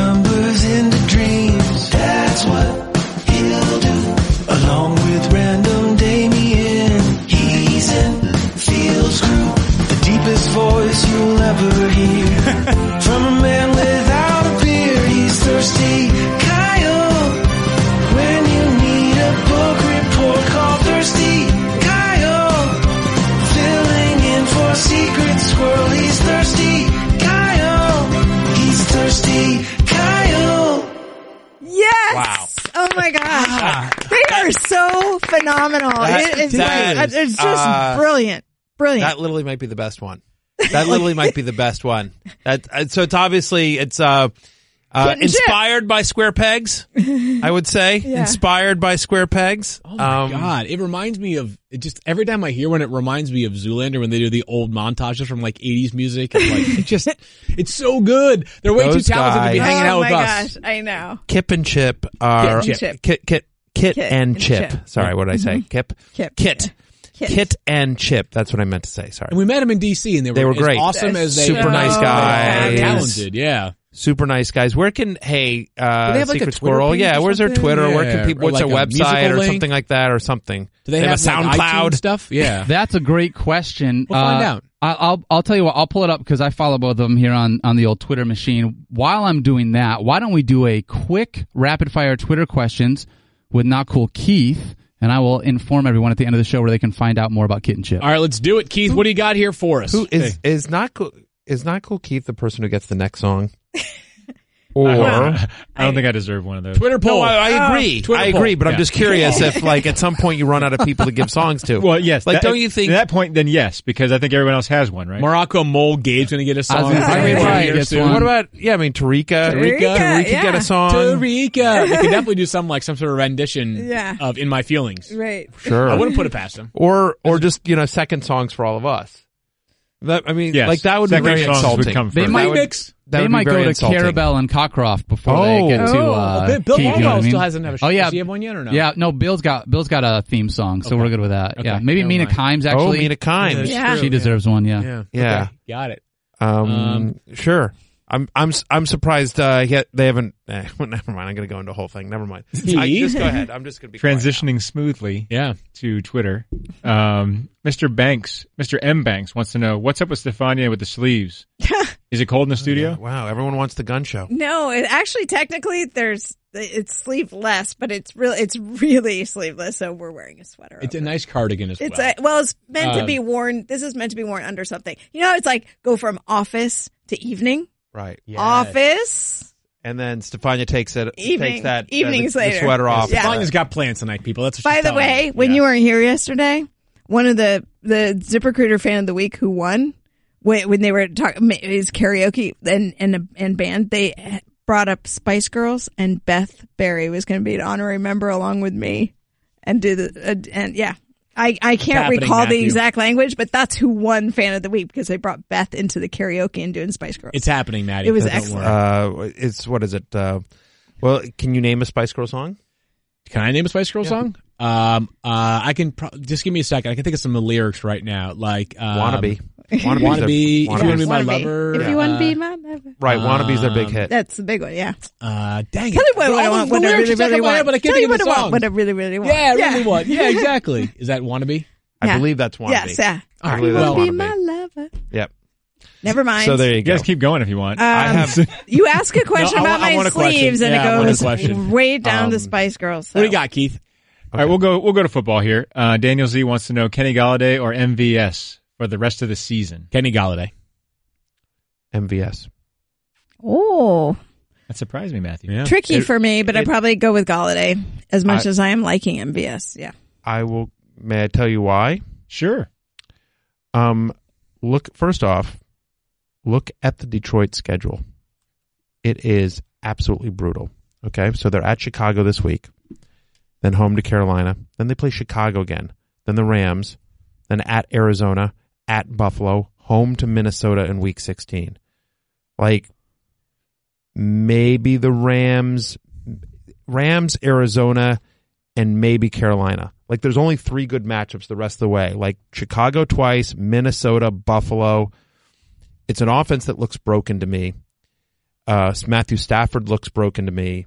is, it's just uh, brilliant. Brilliant. That literally might be the best one. That literally might be the best one. That, uh, so it's obviously it's uh, uh, Kit Chip. inspired by square pegs. I would say inspired by square pegs. Oh my Um, god! It reminds me of it. Just every time I hear one, it reminds me of Zoolander when they do the old montages from like '80s music. And like it just, it's so good. They're way too talented to be hanging oh out my with us. gosh, I know. Kip and Chip are Kit and Chip. Kit Kit Kit, Kit and, and Chip. Chip. Sorry, what did I say? Kip Kip. Kit Kit. Kit and Chip. That's what I meant to say. Sorry. And we met them in DC, and they were, They were as great. awesome as they Super were. nice They were guys. talented. Yeah. Super nice guys. Where can hey uh Do they have, like, a Secret Twitter Squirrel? Yeah, where's their something? Twitter? Where can people or what's like their website or something like that or something? Do they, have, have, a like, SoundCloud? iTunes stuff? Yeah. That's a great question. We'll find Uh, out. I'll I'll tell you what. I'll pull it up because I follow both of them here on on the old Twitter machine. While I'm doing that, why don't we do a quick rapid fire Twitter questions with not cool Keith, and I will inform everyone at the end of the show where they can find out more about Kit and Chip. All right, let's do it, Keith. What do you got here for us? Who is Hey. is not cool is not cool Keith the person who gets the next song? Or I don't think I deserve one of those. Twitter No, poll? I, I oh. agree. Twitter I poll. agree, but I'm Yeah. just curious if like at some point you run out of people to give songs to. Well, yes. Like that- don't you think At that point, then yes, because I think everyone else has one, right? Morocco Mole Gabe's going to get a I was song. gonna say, Right right, here gets soon. what about yeah, I mean Tarika. Tarika, Tarika yeah. get a song. Tarika. They could definitely do some like some sort of rendition Yeah. of "In My Feelings." Right. Sure. I wouldn't put it past them. or or just, you know, second songs for all of us. That I mean Yes. like that would Second be very songs would insulting. come They might- That would- Remix. they might go very to insulting. Karabell and Cockcroft before Oh. they get to Oh. uh, Bill, Bill Keith, you know what I mean? still hasn't have a. Oh yeah, Does he have one yet or no? Yeah, no. Bill's got Bill's got a theme song, so Okay. we're good with that. Okay, Yeah, maybe never Mina mind. Kimes Oh, actually. Mina Kimes. Yeah. she deserves one. Yeah. Yeah. Yeah. Okay, Got it. Um, Um, sure. I'm I'm I'm surprised uh he, they haven't eh, well, never mind. I'm going to go into the whole thing. Never mind. I, just go ahead. I'm just going to be quiet. Transitioning smoothly Yeah. to Twitter, um, Mr. Banks, Mr. M. Banks wants to know what's up with Stephania with the sleeves. Is it cold in the studio? Wow, everyone wants the gun show. No, it actually technically there's it's sleeveless, but it's real it's really sleeveless. So we're wearing a sweater. It's a over it. nice cardigan as It's well. a, well, it's meant to Uh, be worn. This is meant to be worn under something. You know, it's like go from office to evening, Right. office. And then Stephania takes it Evening- takes that uh, evenings the, the later. sweater off. Yeah. Stephania's got plans tonight, people. That's what By she's the way, me. when Yeah. you weren't here yesterday, one of the the ZipRecruiter fan of the week who won when, when they were talking his karaoke and and and band, they brought up Spice Girls and Beth Berry was going to be an honorary member along with me and do the uh, and yeah. I, I can't happening, recall the exact language, but that's who won fan of the week because they brought Beth into the karaoke and doing Spice Girls. it's happening, Maddie. It was Don't excellent. Uh, it's what is it? Uh, well, can you name a Spice Girl song? Can I name a Spice Girl song? Um, uh, I can pro- just give me a second. I can think of some of the lyrics right now, like um, Wannabe. Wannabe's Wanna their- be, if you want to be my Wanna lover. If you want to uh, be my lover. Right, Wannabe's their big Um, hit. That's the big one, yeah. Uh, dang Tell it. you what, I want, what I really, really in want. but I can't Tell think you of what the I want, songs. what I really, really want. Yeah, really what? Yeah, exactly. Is that Wannabe? I Yeah. believe that's Wannabe. Yes, yeah. All right, believe well, that's Be Wannabe. my lover. Yep. Never mind. So there you You go. guys keep going if you want. Um, I have you ask a question No, I about want- I my want a question. sleeves, and Yeah, I it want a goes question. way down to Um, Spice Girls. So. What do you got, Keith? All right, we'll go. We'll go to football here. Uh, Daniel Z wants to know Kenny Golladay or MVS for the rest of the season. Kenny Golladay. MVS. Oh, That surprised me, Matthew. Yeah. tricky It- for me, but I'd probably go with Golladay as much I- as I am liking MVS. Yeah. I will. May I tell you why? Sure. Um, look. First off, look at the Detroit schedule. It is absolutely brutal. Okay, so they're at Chicago this week, then home to Carolina, then they play Chicago again, then the Rams, then at Arizona, at Buffalo, home to Minnesota in Week 16. Like maybe the Rams, Rams, Arizona, and maybe Carolina. Like there's only three good matchups the rest of the way. Like Chicago twice, Minnesota, Buffalo. It's an offense that looks broken to me. Uh, Matthew Stafford looks broken to me.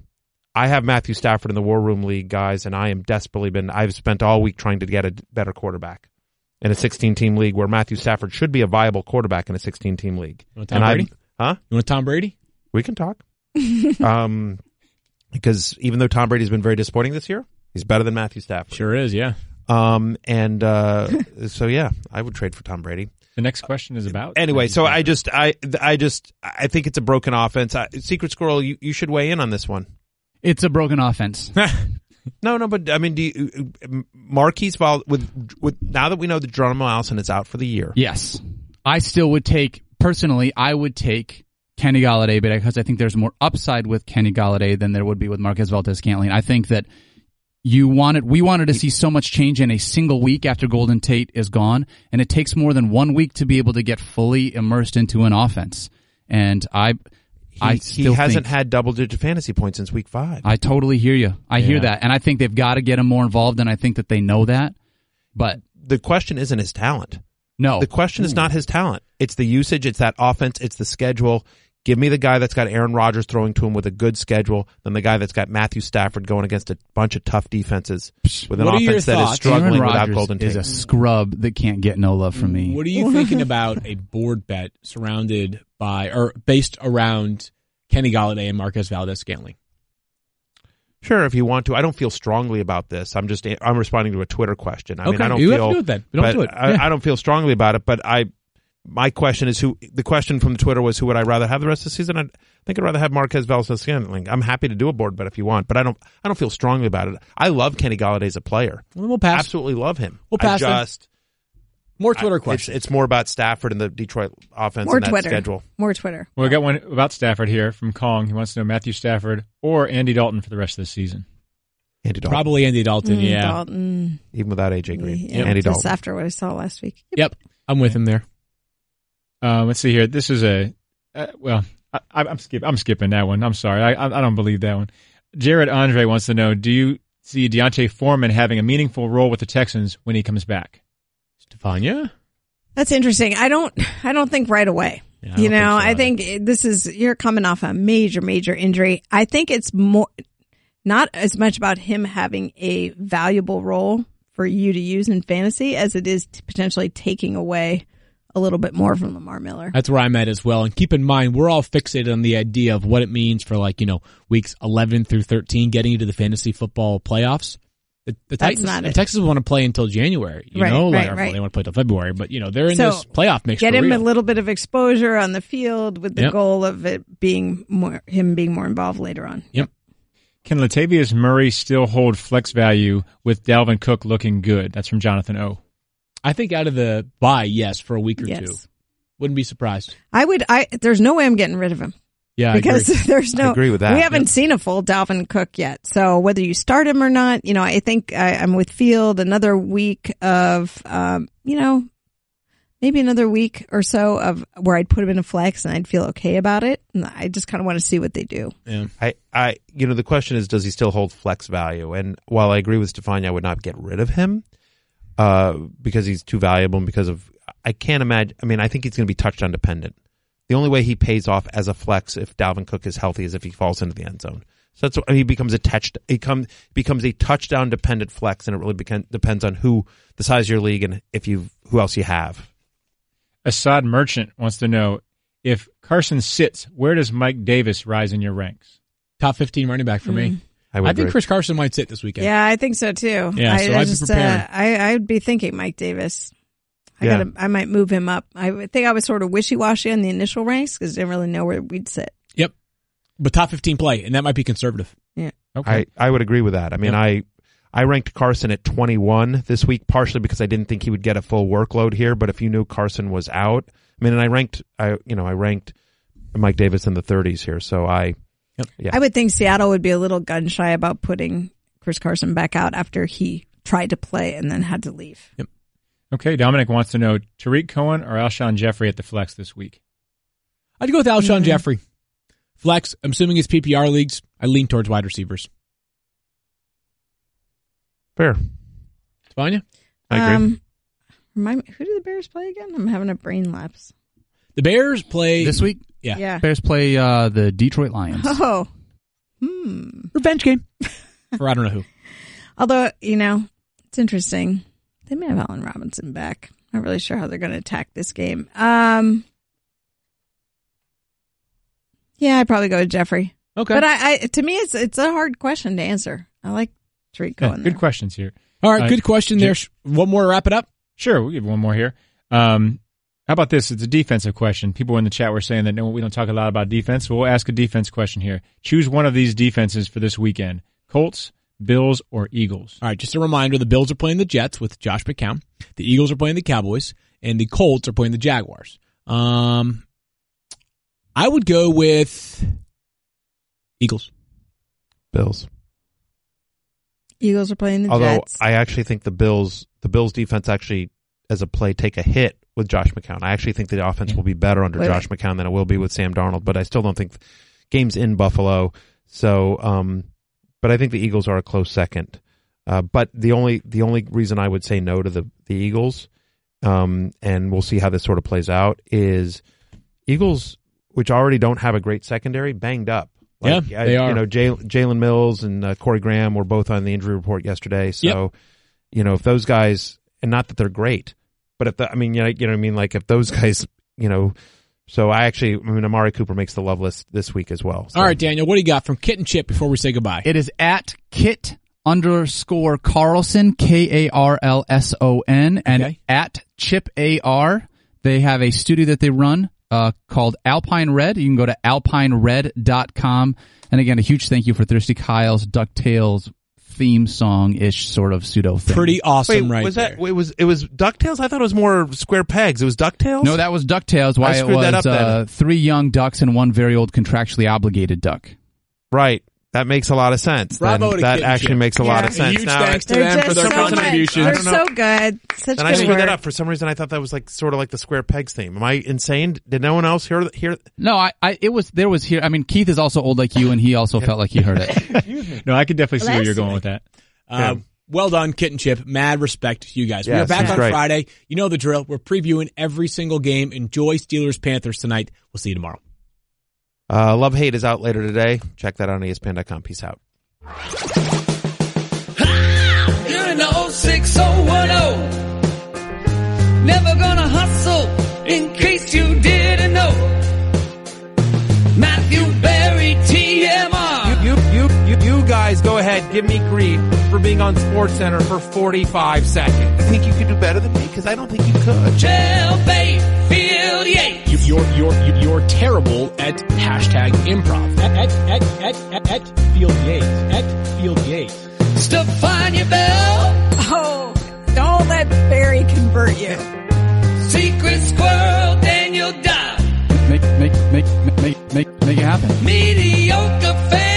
I have Matthew Stafford in the War Room League, guys, and I am desperately been. I've spent all week trying to get a better quarterback in a 16 team league where Matthew Stafford should be a viable quarterback in a 16 team league. You want Tom and I, Brady? huh? You want Tom Brady? We can talk. um, because even though Tom Brady's been very disappointing this year, he's better than Matthew Stafford. Sure is. Yeah. Um, and uh, so yeah, I would trade for Tom Brady. The next question is about. Anyway, so I just, I, I just, I think it's a broken offense. I, Secret Squirrel, you, you should weigh in on this one. It's a broken offense. No, no, but I mean, do you, uh, uh, Marquise Val with with now that we know that Geronimo Allison is out for the year, yes. I still would take personally. I would take Kenny Golladay, because I think there's more upside with Kenny Golladay than there would be with Marquez Valdes-Scantling. I think that you wanted we wanted to see so much change in a single week after Golden Tate is gone, and it takes more than one week to be able to get fully immersed into an offense. And I, He, I he hasn't had double digit fantasy points since week five. I totally hear you. I hear that, and I think they've got to get him more involved, and I think that they know that. But the question isn't his talent. no, The question is not his talent. It's the usage. It's that offense. It's the schedule. Give me the guy that's got Aaron Rodgers throwing to him with a good schedule, than the guy that's got Matthew Stafford going against a bunch of tough defenses with an What are your offense that is struggling Aaron without Rodgers Golden is a scrub that can't get no love from me. What are you thinking about a board bet surrounded by or based around Kenny Golladay and Marquez Valdes-Scantling? Sure, if you want to. I don't feel strongly about this. I'm just I'm responding to a Twitter question. I mean, Okay, I don't you have feel to do it then. You don't but do it. I, Yeah. I don't feel strongly about it. But I, my question is who. The question from the Twitter was who would I rather have the rest of the season? I think I'd rather have Marquez Valdes-Scantling. I'm happy to do a board bet if you want, but I don't. I don't feel strongly about it. I love Kenny Golladay as a player. Well, we'll pass. Absolutely love him. We'll pass I then. just More Twitter I- questions. it's more about Stafford and the Detroit offense More and that Twitter. schedule. More Twitter. Well, we got one about Stafford here from Kong. He wants to know Matthew Stafford or Andy Dalton for the rest of the season. Andy Dalton, Probably Andy Dalton. Mm, yeah. Dalton. even without AJ Green. Yeah, Andy just Dalton. after what I saw last week. Yep. I'm with him there. Um, let's see here. This is a uh, well. I, I'm skip. I'm skipping that one. I'm sorry. I, I I don't believe that one. Jared Andre wants to know: Do you see D'Onta Foreman having a meaningful role with the Texans when he comes back? Stephania? That's interesting. I don't. I don't think right away. Yeah, you know, think so I think this is you're coming off a major, major injury. I think it's more not as much about him having a valuable role for you to use in fantasy as it is t- potentially taking away a little bit more from Lamar Miller. That's where I'm at as well. And keep in mind, we're all fixated on the idea of what it means for like, you know, weeks 11 through 13 getting into the fantasy football playoffs. The, the That's Titans, not the it. Texans want to play until January, you Right, know, like, right, or right. they want to play till February, but you know, they're in So, this playoff mix. Get for him real. a little bit of exposure on the field with the Yep. goal of it being more him being more involved later on. Yep. Can Latavius Murray still hold flex value with Dalvin Cook looking good? That's from Jonathan O. I think out of the bye, yes, for a week or Yes. two. Wouldn't be surprised. I would. I there's no way I'm getting rid of him. Yeah, I because agree. there's no. I agree with that. We haven't seen a full Dalvin Cook yet, so whether you start him or not, you know, I think I, I'm with Field. Another week of, um, you know, maybe another week or so of where I'd put him in a flex and I'd feel okay about it. And I just kind of want to see what they do. Yeah. I, I, you know, the question is, does he still hold flex value? And while I agree with Stephania, I would not get rid of him, uh, because he's too valuable and because of, I can't imagine, I mean, I think he's going to be touchdown dependent. The only way he pays off as a flex if Dalvin Cook is healthy is if he falls into the end zone. So that's what, he becomes a touch, he come, becomes a touchdown dependent flex and it really become, depends on who, the size of your league and if you, who else you have. Assad Merchant wants to know if Carson sits, where does Mike Davis rise in your ranks? Top 15 running back for me. I would I think agree. Chris Carson might sit this weekend. Yeah, I think so too. Yeah, I, so I I'd be just, preparing. uh, I, I'd be thinking Mike Davis. I Yeah. gotta, I might move him up. I think I was sort of wishy washy on the initial ranks because I didn't really know where we'd sit. Yep. But top 15 play, and that might be conservative. Yeah. Okay. I, I would agree with that. I mean, Yep. I I ranked Carson at 21 this week, partially because I didn't think he would get a full workload here. But if you knew Carson was out, I mean, and I ranked, I you know, I ranked Mike Davis in the 30s here. So I, yeah, I would think Seattle would be a little gun shy about putting Chris Carson back out after he tried to play and then had to leave. Yep. okay. Dominic wants to know Tarik Cohen or Alshon Jeffery at the flex this week. I'd go with Alshon Mhm. Jeffery. Flex, I'm assuming it's PPR leagues. I lean towards wide receivers. fair. Spania? I agree. Um, remind me, who do the Bears play again? I'm having a brain lapse. The Bears play this week, Yeah. Yeah. Bears play uh, the Detroit Lions. Oh, hmm. Revenge game. For I don't know who. Although, you know, it's interesting. They may have Allen Robinson back. Not really sure how they're going to attack this game. Um, yeah, I'd probably go with Jeffery. Okay. But I, I, to me, it's it's a hard question to answer. I like Tarik Yeah, Cohen. good there. questions here. All right, Uh, good question Jim- there. Sh- One more to wrap it up. Sure, we'll give one more here. Um, how about this? It's a defensive question. People in the chat were saying that no, we don't talk a lot about defense. So we'll ask a defense question here. Choose one of these defenses for this weekend: Colts, Bills, or Eagles. All right, just a reminder: the Bills are playing the Jets with Josh McCown. The Eagles are playing the Cowboys, and the Colts are playing the Jaguars. Um, I would go with Eagles. Bills. Eagles are playing the Although Jets. I actually think the Bills, the Bills defense actually, as a play, take a hit with Josh McCown. I actually think the offense will be better under Wait, Josh McCown than it will be with Sam Darnold. But I still don't think games in Buffalo. So, um, but I think the Eagles are a close second. Uh, but the only the only reason I would say no to the the Eagles, um, and we'll see how this sort of plays out, is Eagles, which already don't have a great secondary, banged up. Yeah, I- they are. You know, Jalen Mills and uh, Corey Graham were both on the injury report yesterday. So, you know, if those guys, and not that they're great, but if the, I mean, you know, you know what I mean? Like if those guys, you know, so I actually, I mean, Amari Cooper makes the love list this week as well. So. All right, Daniel, what do you got from Kit and Chip before we say goodbye? It is at Kit underscore Karlson, K A R L S O N, and Okay. at Chip A R. They have a studio that they run uh, called Alpine Red. You can go to alpinered.com. And again, a huge thank you for Thirsty Kyle's DuckTales theme song ish sort of pseudo thing. Pretty awesome, Wait, right was there. that? Wait, was it was Ducktales? I thought it was more Square Pegs. It was Ducktales. No, that was DuckTales. Why I it was that up uh, three young ducks and one very old contractually obligated duck. right. That makes a lot of sense. Bravo Then to that Kid actually Chip. makes a lot of sense. Huge now, thanks to them for their so much- contribution. They're I don't so good. Such and I good screwed that up for some reason. I thought that was like sort of like the Square Pegs theme. Am I insane? Did no one else hear hear? No, I, I, it was, there was here. I mean, Keith is also old like you, and he also felt like he heard it. No, I could definitely see where you're that's- going with that. Yeah. Uh, well done, Kit and Chip. Mad respect to you guys. we are back on great. Friday. You know the drill. We're previewing every single game. Enjoy Steelers Panthers tonight. We'll see you tomorrow. Uh, Love Hate is out later today. Check that out on ESPN.com. Peace out. You're an 06010. Never gonna hustle in case you didn't know. Matthew Berry, TMR. You, you, you, you guys go ahead. Give me grief for being on SportsCenter for 45 seconds. I think you could do better than me because I don't think you could. Jailbait, Field Yates. You, you're, you're, you're terrible at hashtag improv. At, at, at, at, at, at Field Yates. At Field Yates. Stephania Bell. Oh, don't let Berry convert you. Secret Squirrel, Daniel Dodd. make, make, make, make, make, make it happen. Mediocre fantasy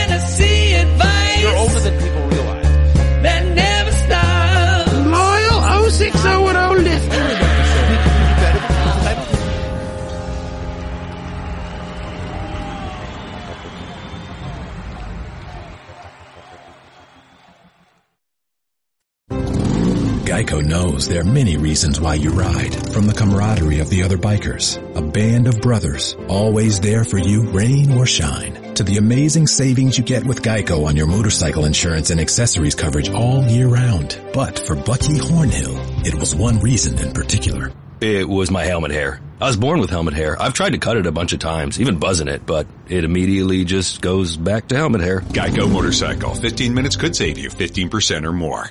Geico knows there are many reasons why you ride. From the camaraderie of the other bikers, a band of brothers, always there for you, rain or shine, to the amazing savings you get with Geico on your motorcycle insurance and accessories coverage all year round. But for Bucky Hornhill, it was one reason in particular. It was my helmet hair. I was born with helmet hair. I've tried to cut it a bunch of times, even buzzing it, but it immediately just goes back to helmet hair. Geico Motorcycle. 15 minutes could save you 15% or more.